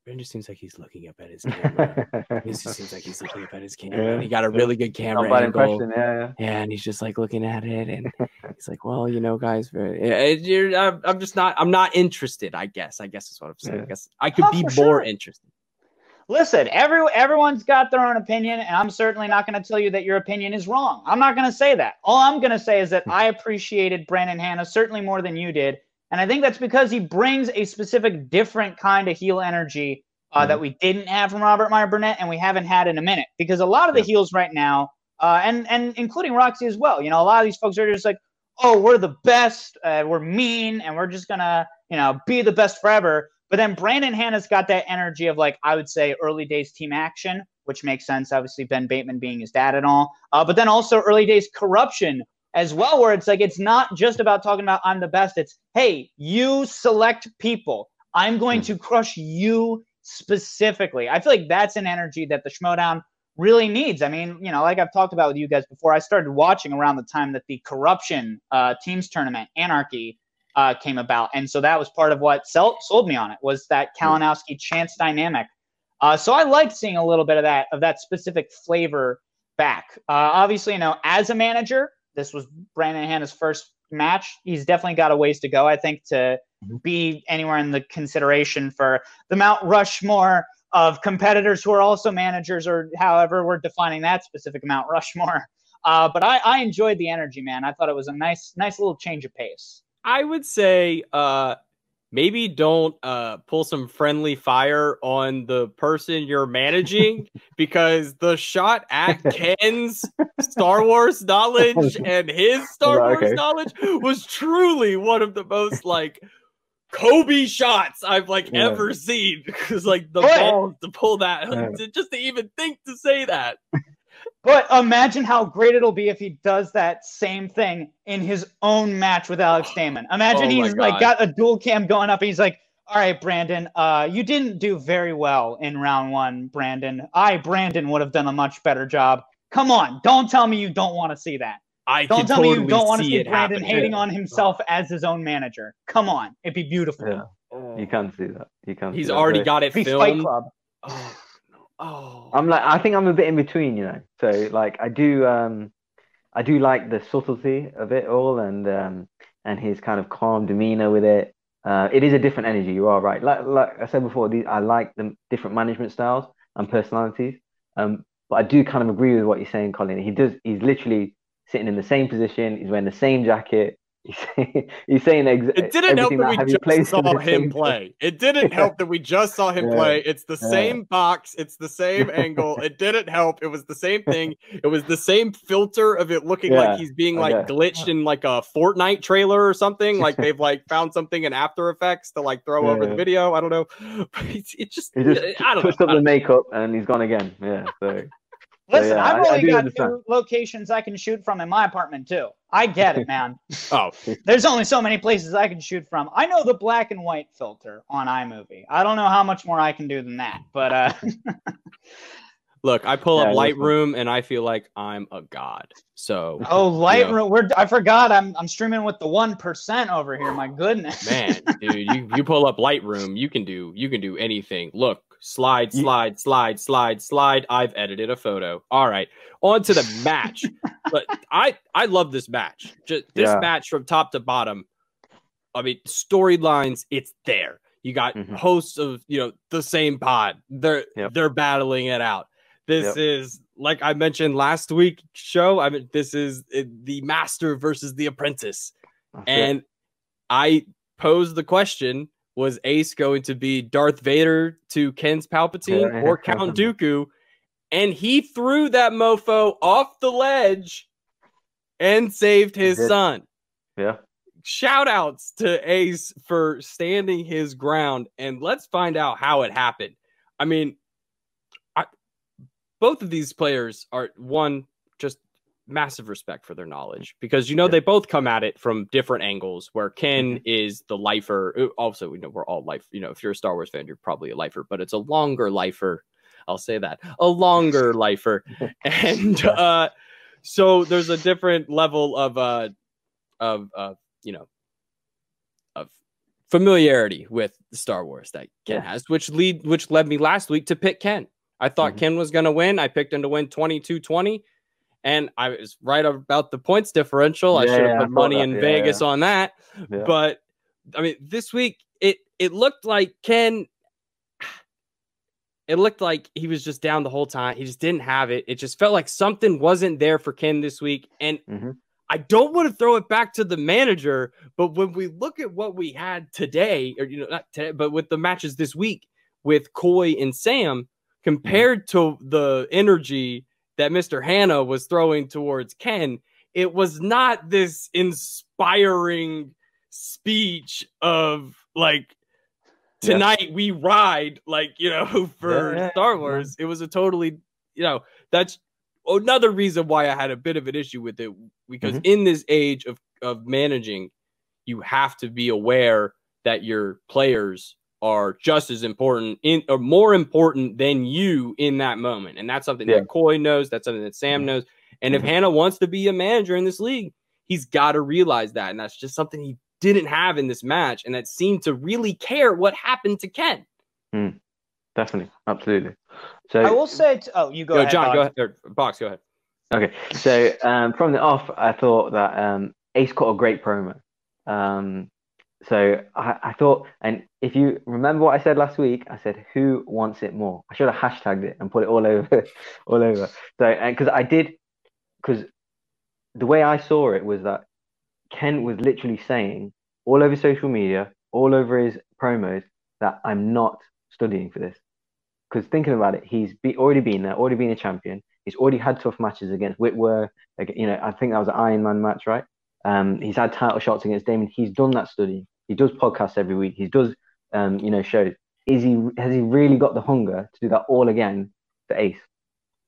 it just seems like he's looking up at his camera. *laughs* it just seems like he's looking up at his camera. Yeah. he got a really good camera angle. impression, yeah, yeah. Yeah, and he's just like looking at it, and *laughs* he's like, "Well, you know, guys, very, yeah, it- you're, I'm, I'm just not, I'm not interested. I guess, I guess is what I'm saying. I guess I could Oh, be more sure. interested. Listen, every everyone's got their own opinion, and I'm certainly not going to tell you that your opinion is wrong. I'm not going to say that. All I'm going to say is that hmm. I appreciated Brandon Hanna certainly more than you did, and I think that's because he brings a specific, different kind of heel energy uh, that we didn't have from Robert Meyer Burnett, and we haven't had in a minute. Because a lot of the Yeah. heels right now, uh, and and including Roxy as well, you know, a lot of these folks are just like, oh, we're the best, uh, we're mean, and we're just gonna, you know, be the best forever. But then Brandon Hanna's got that energy of like I would say early days team action, which makes sense. Obviously, Ben Bateman being his dad and all, uh, but then also early days corruption as well, where it's like it's not just about talking about I'm the best. It's hey, you select people. I'm going Hmm. to crush you specifically. I feel like that's an energy that the Schmoedown really needs. I mean, you know, like I've talked about with you guys before, I started watching around the time that the corruption uh, teams tournament, Anarchy, uh, came about, and so that was part of what sell- sold me on it was that Kalinowski chance dynamic. Uh, so I liked seeing a little bit of that of that specific flavor back. Uh, obviously, you know, as a manager, this was Brandon Hanna's first match. He's definitely got a ways to go, I think, to Mhm. be anywhere in the consideration for the Mount Rushmore of competitors who are also managers, or however we're defining that specific Mount Rushmore. *laughs* Uh, but I, I enjoyed the energy, man. I thought it was a nice, nice little change of pace. I would say, uh, maybe don't uh pull some friendly fire on the person you're managing *laughs* because the shot at *laughs* Ken's Star Wars knowledge *laughs* and his Star Wars okay. knowledge was truly one of the most like Kobe shots I've like Yeah. ever seen because like the balls to pull that Yeah. to, just to even think to say that. But imagine how great it'll be if he does that same thing in his own match with Alex *sighs* Damon. Imagine Oh my he's like got a dual cam going up. And he's like, "All right, Brandon, uh, you didn't do very well in round one, Brandon. I, Brandon, would have done a much better job. Come on, don't tell me you don't want to see that. I Don't tell totally me you don't want to see see it Brandon happen. hating on himself as his own manager. Come on, it'd be beautiful. Yeah, you can't see that. You can't. He's see that. already But got it It'd Fight filmed. Club. Oh, no. Oh. I'm like, I think I'm a bit in between, you know. So like, I do, um, I do like the subtlety of it all, and um, and his kind of calm demeanor with it. Uh, it is a different energy. You are right. Like like I said before, these, I like the different management styles and personalities. Um, but I do kind of agree with what you're saying, Colin. He does. He's literally sitting in the same position. He's wearing the same jacket. He's *laughs* saying, he's saying ex- It didn't help everything that we have just placed saw him play. It didn't *laughs* help that we just saw him Yeah. play. It's the Yeah. same box. It's the same *laughs* angle. It didn't help. It was the same thing. It was the same filter of it looking Yeah, like he's being like okay. glitched in like a Fortnite trailer or something. Like they've like found something in After Effects to like throw over the video. I don't know. But it's, it just, He just I don't puts know. up the makeup and he's gone again. Yeah. So. Listen, yeah, I've I- I only got understand. two locations I can shoot from in my apartment too. I get it, man. *laughs* Oh, There's only so many places I can shoot from. I know the black and white filter on iMovie. I don't know how much more I can do than that, but uh, *laughs* look, I pull Yeah, up. Lightroom and I feel like I'm a god. So oh, Lightroom. We're I forgot. I'm I'm streaming with the one percent over here. My goodness, man *laughs* dude you, you pull up lightroom you can do you can do anything look slide You- slide slide slide slide i've edited a photo all right on to the match *laughs* but i i love this match just this Yeah. match from top to bottom i mean storylines it's there you got Mhm. hosts of you know the same pod they're Yep. they're battling it out this Yep. is like i mentioned last week show i mean this is the master versus the apprentice That's it. and I posed the question was Ace going to be Darth Vader to Ken's Palpatine Yeah, or Count. Dooku? And he threw that mofo off the ledge and saved his son. yeah. shout outs to Ace for standing his ground. And let's find out how it happened. I mean, both of these players are one, just massive respect for their knowledge because you know Yeah. they both come at it from different angles where ken Mhm. is the lifer uh, also we know we're all life you know if you're a star wars fan you're probably a lifer but it's a longer lifer i'll say that a longer *laughs* lifer and uh so there's a different level of uh of uh you know of familiarity with star wars that ken Yeah. has which lead which led me last week to pick ken i thought Mhm. ken was going to win i picked him to win 22-20 and i was right about the points differential i should have yeah, put money in yeah, vegas on that Yeah. but I mean, this week it it looked like Ken. It looked like he was just down the whole time. He just didn't have it. It just felt like something wasn't there for Ken this week. And Mhm. I don't want to throw it back to the manager, but when we look at what we had today, or you know, not today, but with the matches this week with Coy and Samm, compared to the energy that Mr. Hanna was throwing towards Ken, it was not this inspiring speech of like Yeah. tonight we ride like you know *laughs* for Yeah, yeah, Star yeah. Wars. It was a totally you know that's another reason why I had a bit of an issue with it because Mhm. in this age of of managing, you have to be aware that your players are just as important in or more important than you in that moment. And that's something Yeah. that Coy knows, that's something that Samm knows. And if Mhm. Hanna wants to be a manager in this league, he's got to realize that. And that's just something he didn't have in this match. And that seemed to really care what happened to Ken. Definitely, absolutely. So I will say, t- oh, you go, Go, ahead, Jon, Bob. go ahead. Or, Bogz, go ahead. Okay, so um, from the off, I thought that um, Ace cut a great promo. Um, so I, I thought, and if you remember what I said last week, I said, "Who wants it more?" I should have hashtagged it and put it all over, *laughs* all over. So, because I did, because the way I saw it was that Ken was literally saying all over social media, all over his promos, that I'm not studying for this. Because thinking about it, he's be, already been there, already been a champion. He's already had tough matches against Whitwer. Like, you know, I think that was an Iron Man match, right? Um, he's had title shots against Damon. He's done that study. He does podcasts every week. He does, um, you know, shows. Is he has he really got the hunger to do that all again for Ace?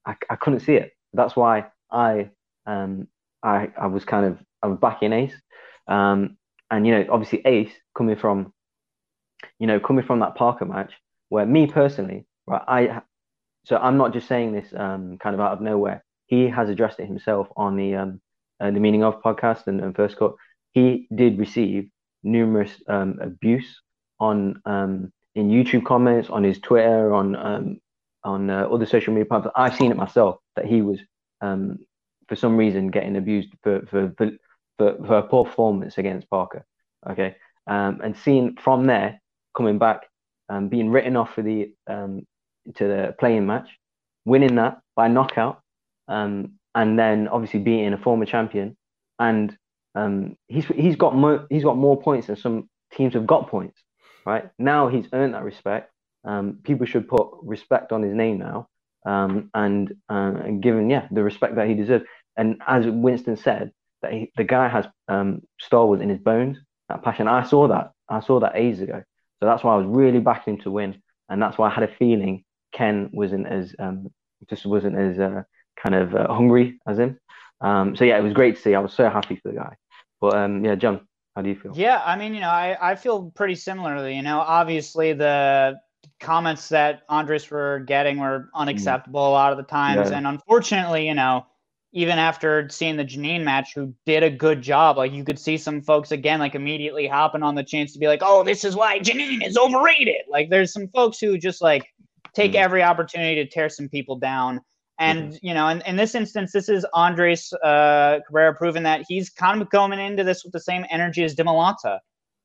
I, I couldn't see it. That's why I um I I was kind of I was backing Ace. Um, and you know, obviously Ace coming from, you know, coming from that Parker match where me personally, right, I so I'm not just saying this um kind of out of nowhere. He has addressed it himself on the um uh, the meaning of podcast and, and first cut. He did receive numerous um abuse on um in YouTube comments, on his Twitter, on um on uh, other social media platforms. I've seen it myself that he was um for some reason getting abused for for for, for, for poor performance against Parker. Okay, um, and seeing from there coming back, um, being written off for the to the playing match, winning that by knockout, um, and then obviously beating a former champion, and um, he's he's got more he's got more points than some teams have got points. Right now, he's earned that respect. Um, people should put respect on his name now, um, and uh, and give him yeah the respect that he deserves. And as Winston said, that he, the guy has um, Star Wars in his bones, that passion. I saw that. I saw that ages ago. So that's why I was really backing him to win, and that's why I had a feeling Ken wasn't as um, just wasn't as uh, kind of uh, hungry as him. Um, so yeah, it was great to see. I was so happy for the guy. But um, yeah, Jon, how do you feel? Yeah, I mean, you know, I, I feel pretty similarly. You know, obviously the comments that Andres were getting were unacceptable a lot of the times. Yeah. And unfortunately, you know, even after seeing the Janine match, who did a good job, like you could see some folks again, like immediately hopping on the chance to be like, oh, this is why Janine is overrated. Like there's some folks who just like take Mhm. every opportunity to tear some people down. And you know, in, in this instance, this is Andres uh, Cabrera proving that he's kind of coming into this with the same energy as Dimolanta,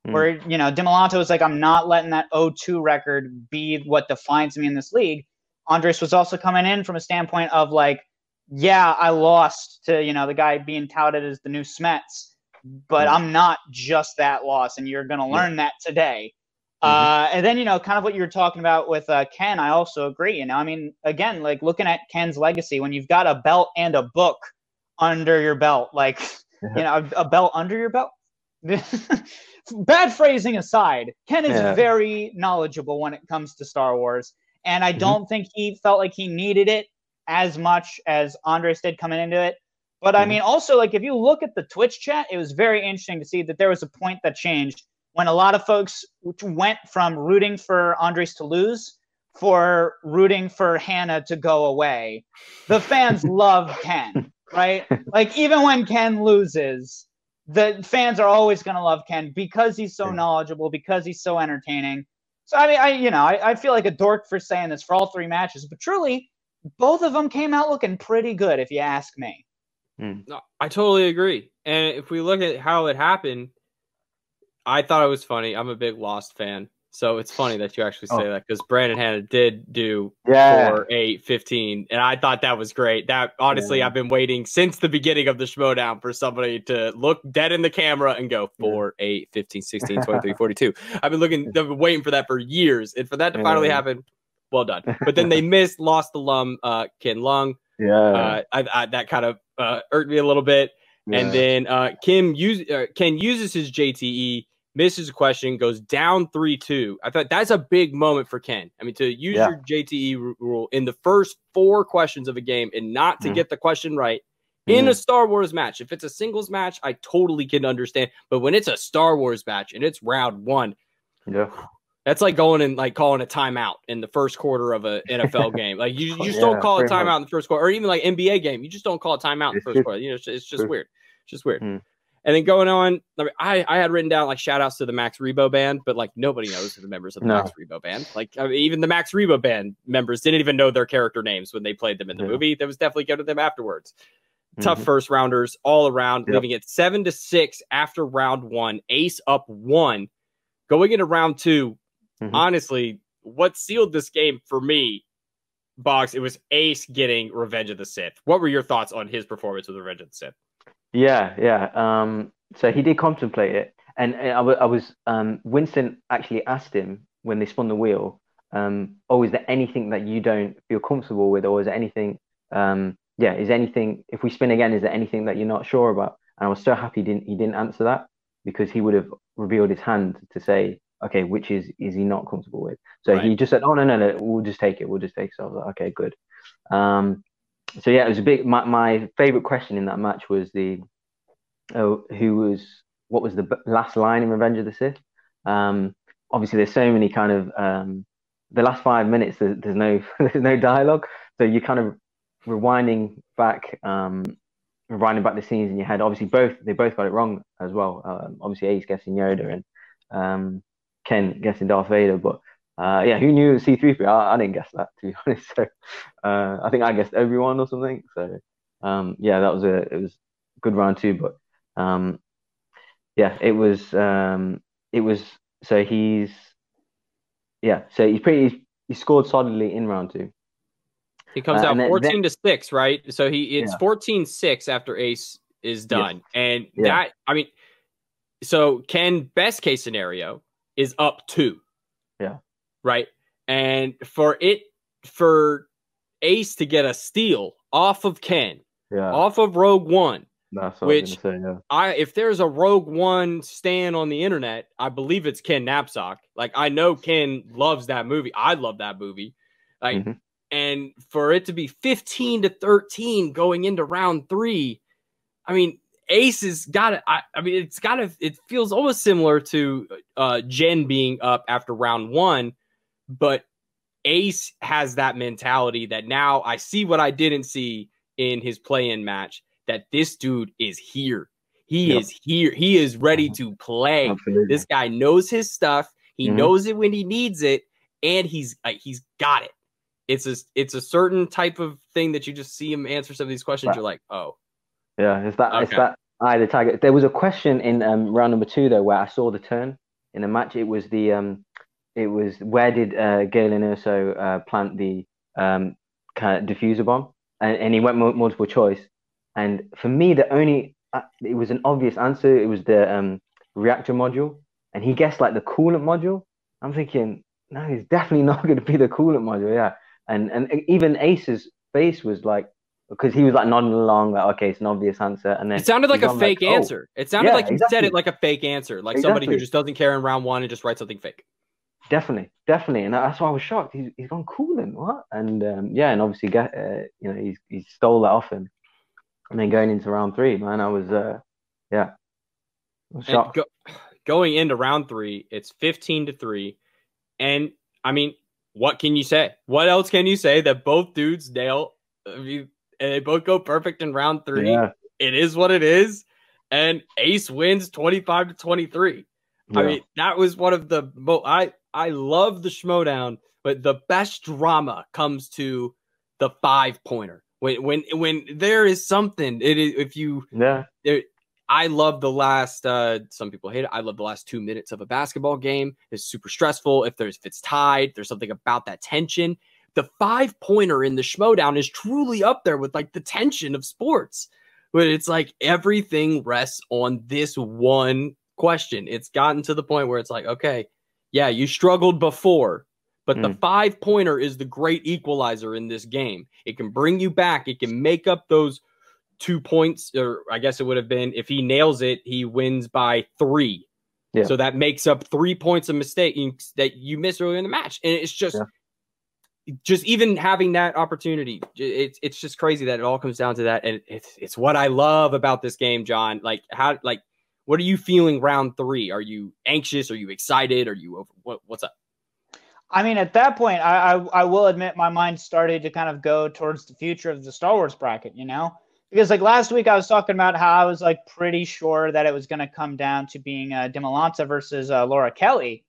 Mm. where you know Dimolanta was like, "I'm not letting that 0-2 record be what defines me in this league." Andres was also coming in from a standpoint of like, "Yeah, I lost to you know the guy being touted as the new Smets, but Mm. I'm not just that loss, and you're gonna Yeah. learn that today." Mhm. Uh, and then you know, kind of what you were talking about with uh, Ken, I also agree. You know, I mean, again, like looking at Ken's legacy, when you've got a belt and a book under your belt, like *laughs* you know, a, a belt under your belt. *laughs* bad phrasing aside, Ken is Yeah. very knowledgeable when it comes to Star Wars, and I Mhm. don't think he felt like he needed it as much as Andres did coming into it. But I Mhm. mean, also like if you look at the Twitch chat, it was very interesting to see that there was a point that changed when a lot of folks went from rooting for Andres to lose for rooting for Hanna to go away. The fans *laughs* love Ken, right? Like even when Ken loses, the fans are always going to love Ken because he's so Yeah. knowledgeable, because he's so entertaining. So I mean, I you know, I, I feel like a dork for saying this for all three matches, but truly, both of them came out looking pretty good, if you ask me. Hmm. No, I totally agree. And if we look at how it happened, I thought it was funny. I'm a big Lost fan. So it's funny that you actually say Oh. that because Brandon Hanna did do Yeah. four, eight, 15. And I thought that was great. That honestly, Yeah. I've been waiting since the beginning of the Schmoedown for somebody to look dead in the camera and go four, eight, 15, 16, 23, 42. I've been looking, I've *laughs* been waiting for that for years. And for that to finally happen, well done. *laughs* But then they missed Lost alum uh, Ken Leung. Yeah. Uh, I, I, that kind of uh, irked me a little bit. And then uh, Kim use, uh, Ken uses his JTE, misses a question, goes down three two. I thought that's a big moment for Ken. I mean, to use Yeah. your JTE ru- rule in the first four questions of a game and not to Mhm. get the question right in a. Star Wars match. If it's a singles match, I totally can understand. But when it's a Star Wars match and it's round one, yeah. that's like going and like calling a timeout in the first quarter of a NFL *laughs* game. Like you, you just Yeah, don't call a pretty much. timeout in the first quarter, or even like NBA game. You just don't call a timeout in the first quarter. You know, it's, it's just weird. It's just weird. Mm. And then going on, I, mean, I I had written down like shout outs to the Max Rebo band, but like nobody knows who the members of the No. Max Rebo band. Like I mean, even the Max Rebo band members didn't even know their character names when they played them in the Yeah. movie. That was definitely good to them afterwards. Tough Mhm. first rounders all around, Yep. leaving it seven to six after round one. Ace up one. Going into round 2 Mhm. honestly, what sealed this game for me, Bogz, it was Ace getting Revenge of the Sith. What were your thoughts on his performance with Revenge of the Sith? Yeah, yeah. Um, so he did contemplate it, and, and I, was um, Winston actually asked him when they spun the wheel, um, oh, is there anything that you don't feel comfortable with, or is there anything, um, yeah, is anything if we spin again, is there anything that you're not sure about? And I was so happy he didn't he didn't answer that because he would have revealed his hand to say, okay, which is is he not comfortable with? So he just said, oh no no no, we'll just take it, we'll just take it. So I was like, okay, good. Um, so yeah, it was a big. My, my favorite question in that match was the, oh, who was what was the last line in Revenge of the Sith? Um, obviously, there's so many kind of um, the last five minutes. There's, there's no *laughs* there's no dialogue, so you're kind of rewinding back, um, rewinding back the scenes in your head. Obviously, both they both got it wrong as well. Um, obviously, Ace guessing Yoda and um, Ken guessing Darth Vader, but. Uh, yeah, who knew C3PO? I, I didn't guess that to be *laughs* honest. So, uh, I think I guessed everyone or something. So, um, yeah, that was a it was good round two, but um, yeah, it was um, it was so he's yeah, so he's pretty he scored solidly in round two. He comes Uh, out then- 14 to 6, right? So he it's Yeah. 14 6 after Ace is done. And Yeah. that, I mean, so Ken, best case scenario, is up two. Yeah. Right. And for it, for Ace to get a steal off of Ken, Yeah, off of Rogue One, which- I say. Yeah, I if there's a Rogue One stand on the internet, I believe it's Ken Napzok. Like I know Ken loves that movie. I love that movie. Like Mhm. and for it to be 15 to 13 going into round 3, I mean Ace has got it. I, I mean, it's got to. It feels almost similar to uh, Jen being up after round one, but Ace has that mentality that now I see what I didn't see in his play-in match. That this dude is here. He Yep. is here. He is ready Mhm. to play. absolutely. This guy knows his stuff. He Mhm. knows it when he needs it, and he's like he's got it. It's a it's a certain type of thing that you just see him answer some of these questions. Right. You're like, oh, Yeah, it's that. It's Okay. that. Eye the tiger. There was a question in um, round number two though where I saw the turn in a match. It was the um, it was where did uh, Galen Erso uh, plant the um, kind of diffuser bomb, and, and he went mu- multiple choice. And for me, the only uh, it was an obvious answer. It was the um, reactor module, and he guessed like the coolant module. I'm thinking, no, it's definitely *laughs* not going to be the coolant module. Yeah, and and even Ace's face was like because he was like nodding along, like okay, it's an obvious answer, and then It sounded like a fake oh, answer. It sounded Yeah, like he said it like a fake answer, like somebody who just doesn't care in round one and just writes something fake. Definitely, definitely, and that's why I was shocked. He's he's gone cooling, what? And um, yeah, and obviously, get uh, you know, he's he stole that off him, and then going into round three, man, I was uh, yeah, I was shocked. go, going into round three, it's 15 to 3. And I mean, what can you say? What else can you say that both dudes nail? I mean, and they both go perfect in round three. yeah, It is what it is. And Ace wins 25 to 23. I mean, that was one of the mo- I I love the Schmoedown, but the best drama comes to the five pointer. When when when there is something, it is if you yeah, I love the last. Uh, some people hate it. I love the last two minutes of a basketball game. It's super stressful. If there's if it's tied, there's something about that tension. The five pointer in the Schmoedown is truly up there with like the tension of sports. But it's like everything rests on this one question. It's gotten to the point where it's like, okay, yeah, you struggled before, but the Mm. five pointer is the great equalizer in this game. It can bring you back. It can make up those two points, or I guess it would have been if he nails it, he wins by three. Yeah. So that makes up three points of mistake that you missed earlier in the match, and it's just, just even having that opportunity, it's it's just crazy that it all comes down to that, and it's it's what I love about this game, Jon. Like how like. What are you feeling round three? Are you anxious? Are you excited? Are you over? What, what's up? I mean, at that point, I, I I will admit my mind started to kind of go towards the future of the Star Wars bracket, you know, because like last week I was talking about how I was like pretty sure that it was going to come down to being uh, Dimalanta versus uh, Laura Kelly,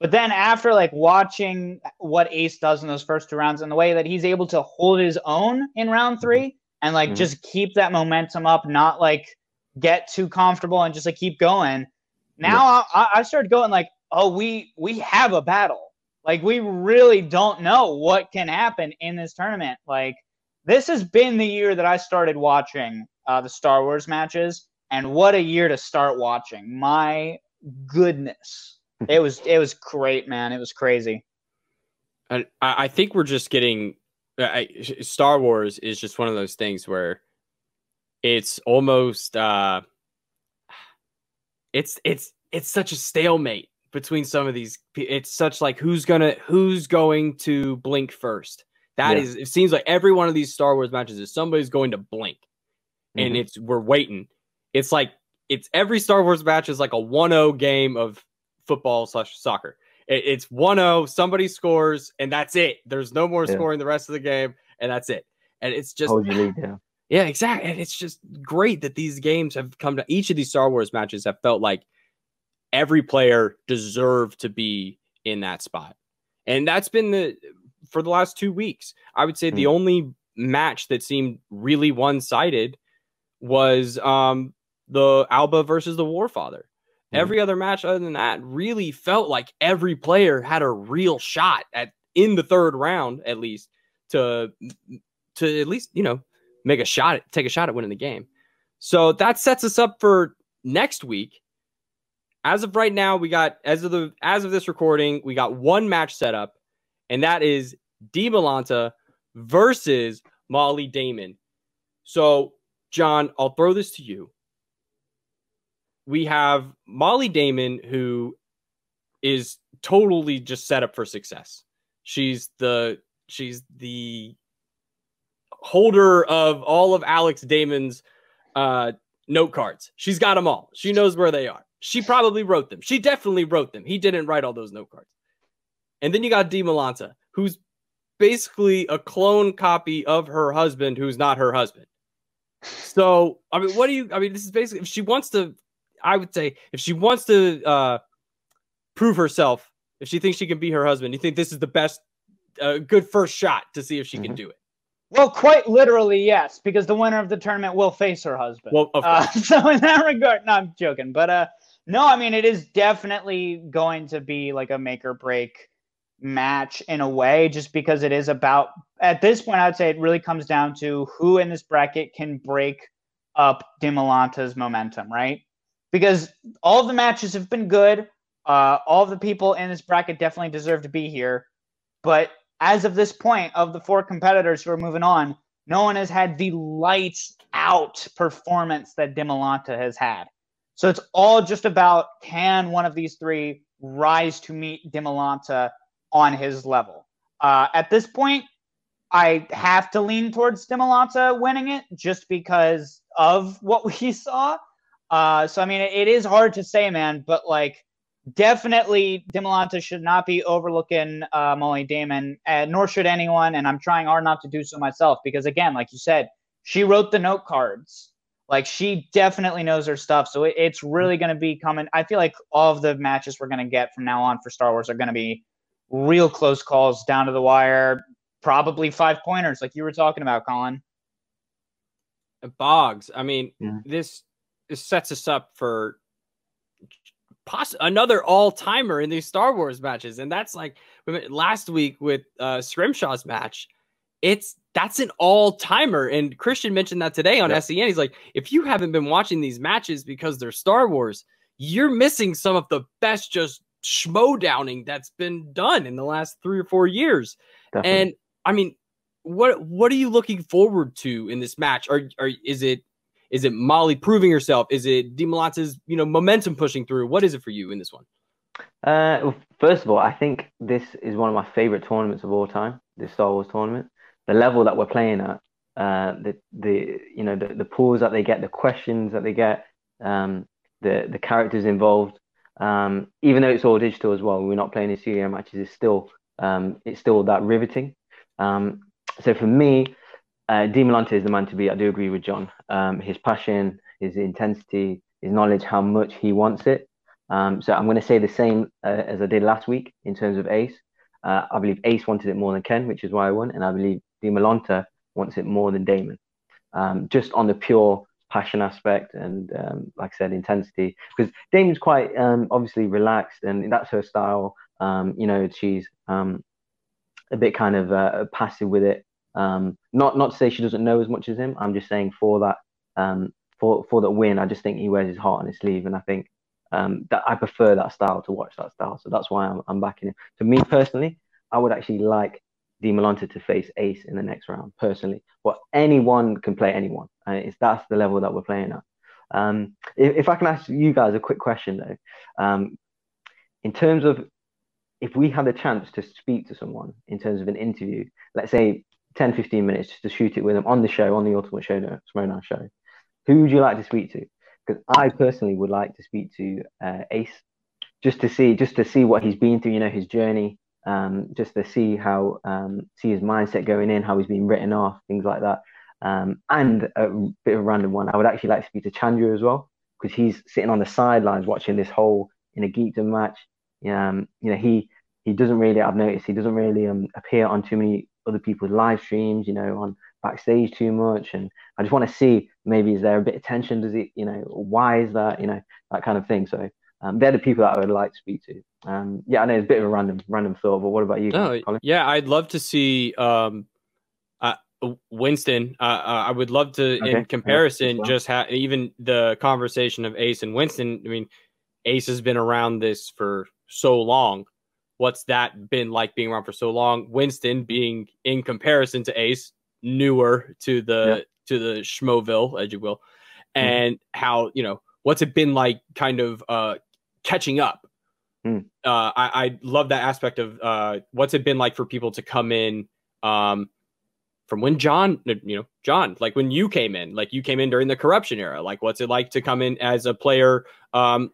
but then after like watching what Ace does in those first two rounds and the way that he's able to hold his own in round three and like Mhm. just keep that momentum up, not like get too comfortable and just like keep going. Now I, I started going like, oh, we we have a battle. Like we really don't know what can happen in this tournament. Like this has been the year that I started watching uh, the Star Wars matches, and what a year to start watching! My goodness, *laughs* it was it was great, man. It was crazy. I, I think we're just getting I- Star Wars is just one of those things where it's almost uh it's it's it's such a stalemate between some of these it's such like who's gonna who's going to blink first That Yeah. is, it seems like every one of these Star Wars matches is somebody's going to blink and Mhm. it's we're waiting it's like it's every Star Wars match is like a 1-0 game of football slash soccer it, it's 1-0 somebody scores and that's it there's no more Yeah. scoring the rest of the game and that's it and it's just lead, yeah. Yeah, exactly. And it's just great that these games have come to each of these Star Wars matches have felt like every player deserved to be in that spot. And that's been the for the last two weeks. I would say the only match that seemed really one-sided was um the Alba versus the Warfather. Mhm. Every other match other than that really felt like every player had a real shot at in the third round at least to to at least, you know, make a shot take a shot at winning the game. So that sets us up for next week. As of right now, we got as of the as of this recording, we got one match set up, and that is Di Malanta versus Molly Damon. So, Jon, I'll throw this to you. We have Molly Damon, who is totally just set up for success. She's the she's the holder of all of Alex Damon's uh, note cards. She's got them all. She knows where they are. She probably wrote them. She definitely wrote them. He didn't write all those note cards. And then you got Di Malanta, who's basically a clone copy of her husband, who's not her husband. So, I mean, what do you? I mean, this is basically if she wants to. I would say if she wants to uh, prove herself, if she thinks she can be her husband, you think this is the best, uh, good first shot to see if she can Mhm. do it. Well, quite literally, yes, because the winner of the tournament will face her husband. Well, of Uh, *laughs* so in that regard, no, I'm joking, but uh, no, I mean it is definitely going to be like a make or break match in a way, just because it is about. At this point, I'd say it really comes down to who in this bracket can break up Dimalanta's momentum, right? Because all the matches have been good. Uh, all the people in this bracket definitely deserve to be here, but as of this point, of the four competitors who are moving on, no one has had the lights out performance that Dimolanta has had. So it's all just about can one of these three rise to meet Dimolanta on his level. Uh, at this point, I have to lean towards Dimolanta winning it just because of what *laughs* we saw. Uh, so I mean, it, it is hard to say, man, but like definitely Dimolanta should not be overlooking uh, Molly Damon, and nor should anyone. And I'm trying hard not to do so myself because, again, like you said, she wrote the note cards. Like she definitely knows her stuff. So it, it's really going to be coming. I feel like all of the matches we're going to get from now on for Star Wars are going to be real close calls down to the wire, probably five pointers, like you were talking about, Colin. Bogz. I mean, yeah. this this sets us up for poss- another all timer in these Star Wars matches, and that's like last week with uh, Scrimshaw's match. It's that's an all timer, and Kristian mentioned that today on yeah. SEN. He's like, if you haven't been watching these matches because they're Star Wars, you're missing some of the best just schmo downing that's been done in the last three or four years. Definitely. And I mean, what what are you looking forward to in this match? Or, or is it is it Molly proving herself? Is it Dimolanta's you know momentum pushing through? What is it for you in this one? Uh, well, first of all, I think this is one of my favorite tournaments of all time. This Star Wars tournament, the level that we're playing at, uh, the the you know the the pools that they get, the questions that they get, um, the the characters involved. Um, even though it's all digital as well, we're not playing in studio matches. It's still um, it's still that riveting. Um, so for me, uh, Dimolanta is the man to be. I do agree with Jon. Um, his passion, his intensity, his knowledge, how much he wants it. Um, so I'm going to say the same uh, as I did last week in terms of Ace. Uh, I believe Ace wanted it more than Ken, which is why I won, and I believe Dimolanta wants it more than Damon. Um, just on the pure passion aspect and, um, like I said, intensity. Because Damon's quite um, obviously relaxed, and that's her style. Um, you know, she's a bit kind of uh, passive with it. Um, not not to say she doesn't know as much as him. I'm just saying for that um, for for that win, I just think he wears his heart on his sleeve, and I think um, that I prefer that style to watch that style. So that's why I'm, I'm backing him. For me personally, I would actually like Dimolanta to face Ace in the next round personally. But anyone can play anyone, and it's that's the level that we're playing at. Um, if, if, I can ask you guys a quick question though, um, in terms of if we had a chance to speak to someone in terms of an interview, let's say 10, 15 minutes just to shoot it with them on the show, on the Ultimate Show Schmoedown show, who would you like to speak to? Because I personally would like to speak to uh, Ace, just to see, just to see what he's been through, you know, his journey, um, just to see how, um, see his mindset going in, how he's been written off, things like that. Um, and a bit of a random one, I would actually like to speak to Chandra as well, because he's sitting on the sidelines watching this whole Innergeekdom match. Um, you know, he he doesn't really, I've noticed, he doesn't really um, appear on too many other people's live streams, you know, on backstage too much. And I just want to see maybe is there a bit of tension? Does it, you know, why is that, you know, that kind of thing. So um, they're the people that I would like to speak to. Um, yeah, I know it's a bit of a random random thought, but what about you? No, Colin? yeah, I'd love to see um, uh, Winston. Uh, uh, I would love to, okay. in comparison, yeah, just have even the conversation of Ace and Winston. I mean, Ace has been around this for so long what's that been like being around for so long? Winston being in comparison to Ace, newer to the to the Schmoville, as you will, mm-hmm. and mm. how you know what's it been like, kind of uh, catching up. Mm. Uh, I, I love that aspect of uh, what's it been like for people to come in um, from when Jon, you know, Jon, like when you came in, like you came in during the corruption era. Like, what's it like to come in as a player, um,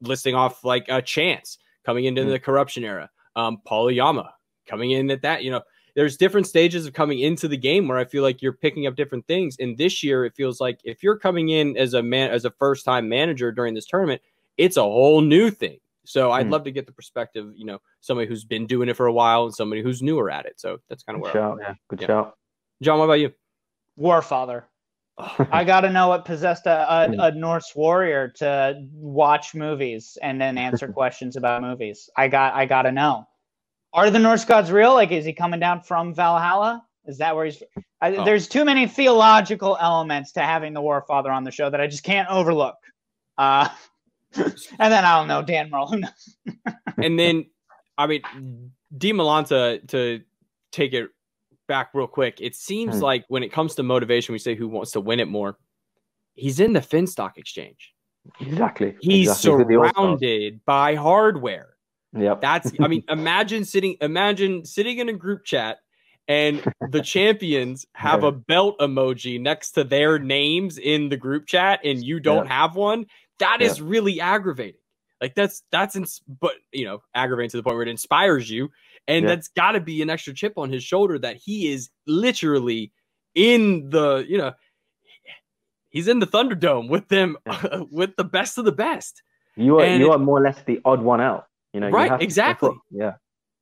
listing off like a chance? Coming into mm-hmm. the corruption era. Um, Paul Oyama coming in at that, you know, there's different stages of coming into the game where I feel like you're picking up different things. And this year, it feels like if you're coming in as a man, as a first time manager during this tournament, it's a whole new thing. So I'd mm. love to get the perspective, you know, somebody who's been doing it for a while and somebody who's newer at it. So that's kind of where. Good shout, yeah, good yeah. shout. Jon, what about you? Warfather. I *laughs* got to know what possessed a, a, a, Norse warrior to watch movies and then answer *laughs* questions about movies. I got I got to know. Are the Norse gods real? Like, is he coming down from Valhalla? Is that where he's? I, oh. There's too many theological elements to having the Warfather on the show that I just can't overlook. Uh, *laughs* and then I don't know Dan Murrell. and then, I mean, Dimolanta to take it back real quick. It seems Hmm. like when it comes to motivation, we say who wants to win it more. He's in the Finstock Exchange. Exactly. He's exactly. With the All-Stars. surrounded by hardware. Yep. That's I mean, *laughs* imagine sitting imagine sitting in a group chat and the *laughs* champions have Yeah. a belt emoji next to their names in the group chat and you don't have one. That is really aggravating. Like that's that's ins- but you know, aggravating to the point where it inspires you and Yeah. that's got to be an extra chip on his shoulder that he is literally in the, you know, he's in the Thunderdome with them *laughs* with the best of the best. you are and you it- are more or less the odd one out. You know. you Right, have exactly. Yeah.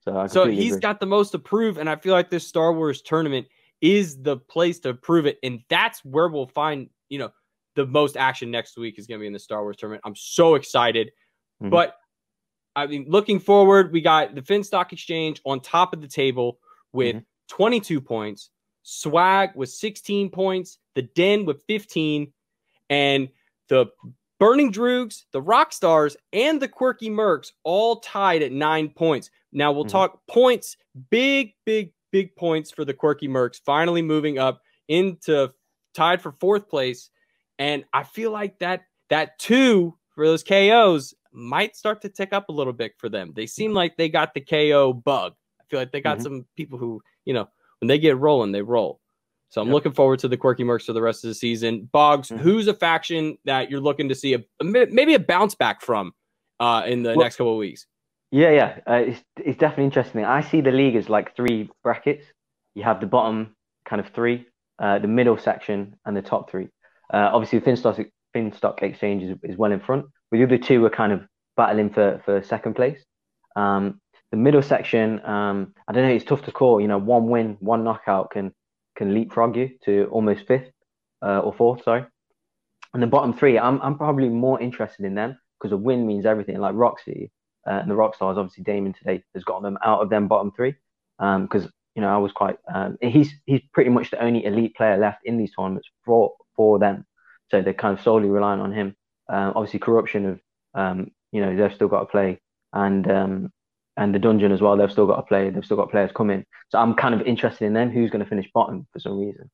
So So he's agree. got the most to prove, and I feel like this Star Wars tournament is the place to prove it, and that's where we'll find, you know, the most action next week is going to be in the Star Wars tournament. I'm so excited, Mhm. but I mean, looking forward, we got the Finstock Exchange on top of the table with Mhm. 22 points, Swag with 16 points, the Den with 15, and the Burning Droogs, the Rock Stars, and the Quirky Mercs all tied at nine points. Now we'll Mhm. talk points, big, big, big points for the Quirky Mercs, finally moving up into tied for fourth place. And I feel like that that two for those KOs might start to tick up a little bit for them. They seem like they got the KO bug. I feel like they got Mhm. some people who, you know, when they get rolling, they roll. So I'm Yep. looking forward to the quirky mercs for the rest of the season. Bogz, Mhm. who's a faction that you're looking to see a, a maybe a bounce back from uh, in the Well- next couple of weeks? Yeah, yeah, uh, it's it's definitely interesting. I see the league as like three brackets. You have the bottom kind of three, uh, the middle section, and the top three. Uh, obviously, Finstock Finstock Exchange is, is well in front. The other two were kind of battling for for second place. Um, the middle section, um, I don't know, it's tough to call. You know, one win, one knockout can can leapfrog you to almost fifth uh, or fourth. Sorry. And the bottom three, I'm I'm probably more interested in them because a win means everything. Like Roxy, uh, and the Rockstars, obviously Damon today has got them out of them bottom three. Because you know I was quite um, he's he's pretty much the only elite player left in these tournaments for for them, so they're kind of solely relying on him. Um, obviously corruption of um, you know they've still got to play and um, and the dungeon as well they've still got to play they've still got players coming so I'm kind of interested in them who's going to finish bottom for some reason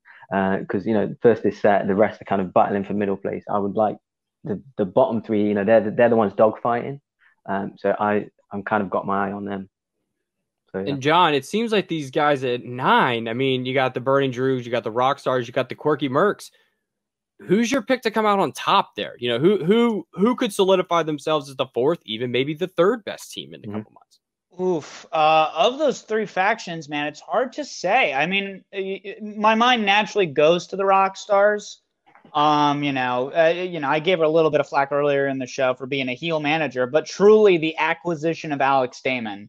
because you know first is set the rest are kind of battling for middle place I would like the the bottom three you know they're the, they're the ones dogfighting um, so I I'm kind of got my eye on them. So yeah. And Jon, it seems like these guys at nine. I mean, you got the Burning Droogs, you got the Rock Stars, you got the Quirky Mercs. Who's your pick to come out on top there? You know, who who who could solidify themselves as the fourth, even maybe the third best team in the Mhm. couple months? Oof. Uh, of those three factions, man, it's hard to say. I mean, y- y- my mind naturally goes to the Rock Stars. Um, you know, uh, you know, I gave her a little bit of flack earlier in the show for being a heel manager, but truly, the acquisition of Alex Damon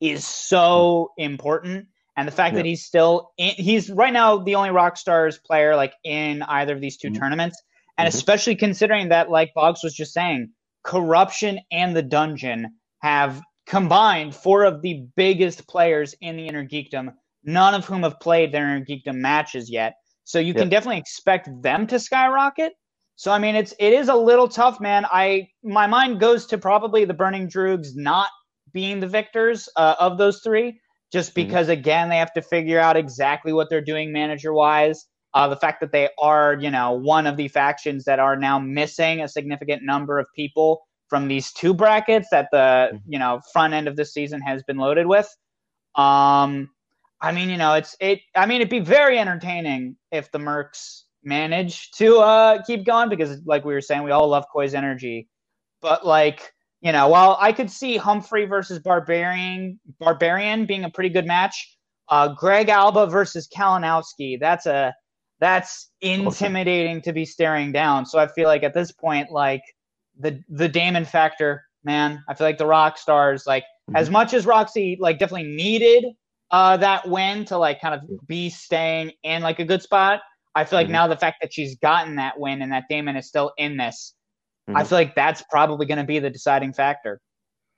is so important, and the fact Yeah. that he's still in, he's right now the only Rock Stars player like in either of these 2 Mhm. tournaments, and Mhm. especially considering that, like Bogz was just saying, corruption and the dungeon have combined four of the biggest players in the Innergeekdom, none of whom have played their Innergeekdom matches yet. So you can definitely expect them to skyrocket. So I mean, it's it is a little tough, man. I my mind goes to probably the Burning Droogs not being the victors uh, of those three, just Mhm. because again they have to figure out exactly what they're doing manager wise. Uh, the fact that they are, you know, one of the factions that are now missing a significant number of people from these two brackets that the Mhm. you know front end of the season has been loaded with. Um, I mean, you know, it's it. I mean, it'd be very entertaining if the Mercs manage to uh, keep going because, like we were saying, we all love Coy's energy. But like, you know, while I could see Humphrey versus Barbarian, Barbarian being a pretty good match, uh, Greg Alba versus Kalinowski, that's a that's intimidating to be staring down. So I feel like at this point, like the the Damon factor, man, I feel like the Rock Stars, like as much as Roxy, like definitely needed uh that win to like kind of be staying in like a good spot. I feel like Mhm. now the fact that she's gotten that win and that Damon is still in this, I Mhm. feel like that's probably going to be the deciding factor.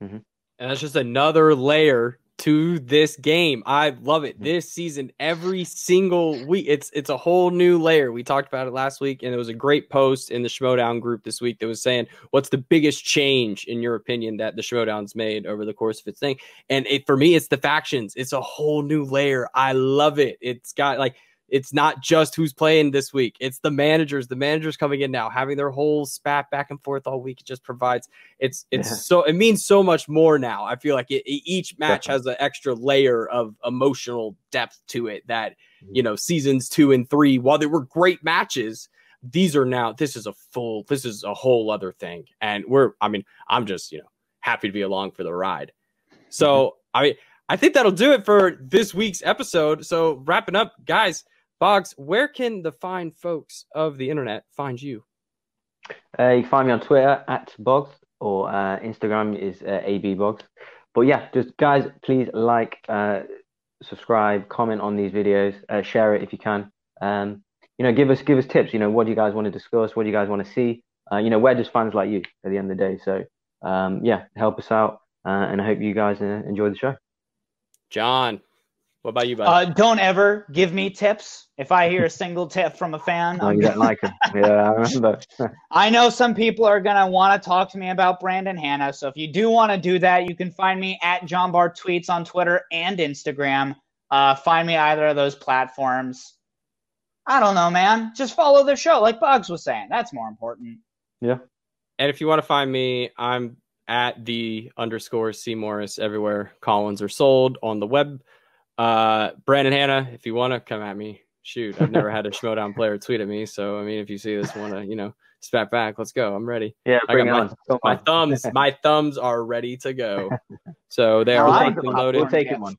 And that's just another layer to this game. I love it. This season, every single week, it's it's a whole new layer. We talked about it last week, and it was a great post in the Schmoedown group this week that was saying, "What's the biggest change in your opinion that the Schmoedown's made over the course of its thing?" And it, for me, it's the factions. It's a whole new layer. I love it. It's got like it's not just who's playing this week. It's the managers. The managers coming in now, having their whole spat back and forth all week. It just provides. It's it's yeah. so it means so much more now. I feel like it, each match has an extra layer of emotional depth to it that mm-hmm. you know seasons two and three. While they were great matches, these are now. This is a full. This is a whole other thing. And we're. I mean, I'm just you know happy to be along for the ride. So mm-hmm. I mean. I think that'll do it for this week's episode. So, wrapping up, guys, Bogz, where can the fine folks of the internet find you? Uh, you can find me on Twitter at Bogz or uh, Instagram is uh, AB Bogz. But yeah, just guys, please like, uh, subscribe, comment on these videos, uh, share it if you can. Um, you know, give us give us tips. You know, what do you guys want to discuss? What do you guys want to see? Uh, you know, we're just fans like you at the end of the day. So um, yeah, help us out, and I hope you guys enjoy the show. Jon, what about you, bud? Uh, don't ever give me tips. If I hear a single tip from a fan, oh, you don't like it. Yeah, I remember. *laughs* I know some people are gonna want to talk to me about Brandon Hanna. So if you do want to do that, you can find me at Jon Barr Tweets on Twitter and Instagram. Uh, find me either of those platforms. I don't know, man. Just follow the show, like Bogz was saying. That's more important. Yeah. And if you want to find me, I'm at the underscore C Morris everywhere. Collins are sold on the web. Uh, Brandon Hanna, if you want to come at me, shoot. I've never had a *laughs* Schmoedown player tweet at me. So, I mean, if you see this, want to, you know, spat back, let's go. I'm ready. Yeah, I got my, my thumbs, *laughs* my thumbs are ready to go. *laughs* So they are loaded. We'll take it one.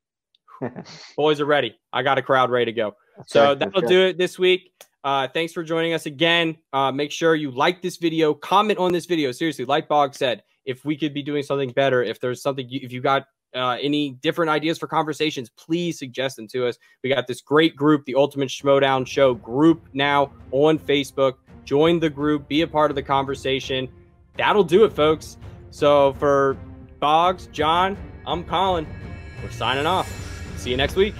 Boys are ready. I got a crowd ready to go. So that'll do it this week. Uh, thanks for joining us again. Uh, make sure you like this video, comment on this video. Seriously, like Bog said, if we could be doing something better, if there's something, you, if you got uh, any different ideas for conversations, please suggest them to us. We got this great group, the Ultimate Schmoedown Show group now on Facebook. Join the group, be a part of the conversation. That'll do it, folks. So for Bogz, Jon, I'm Colin. We're signing off. See you next week.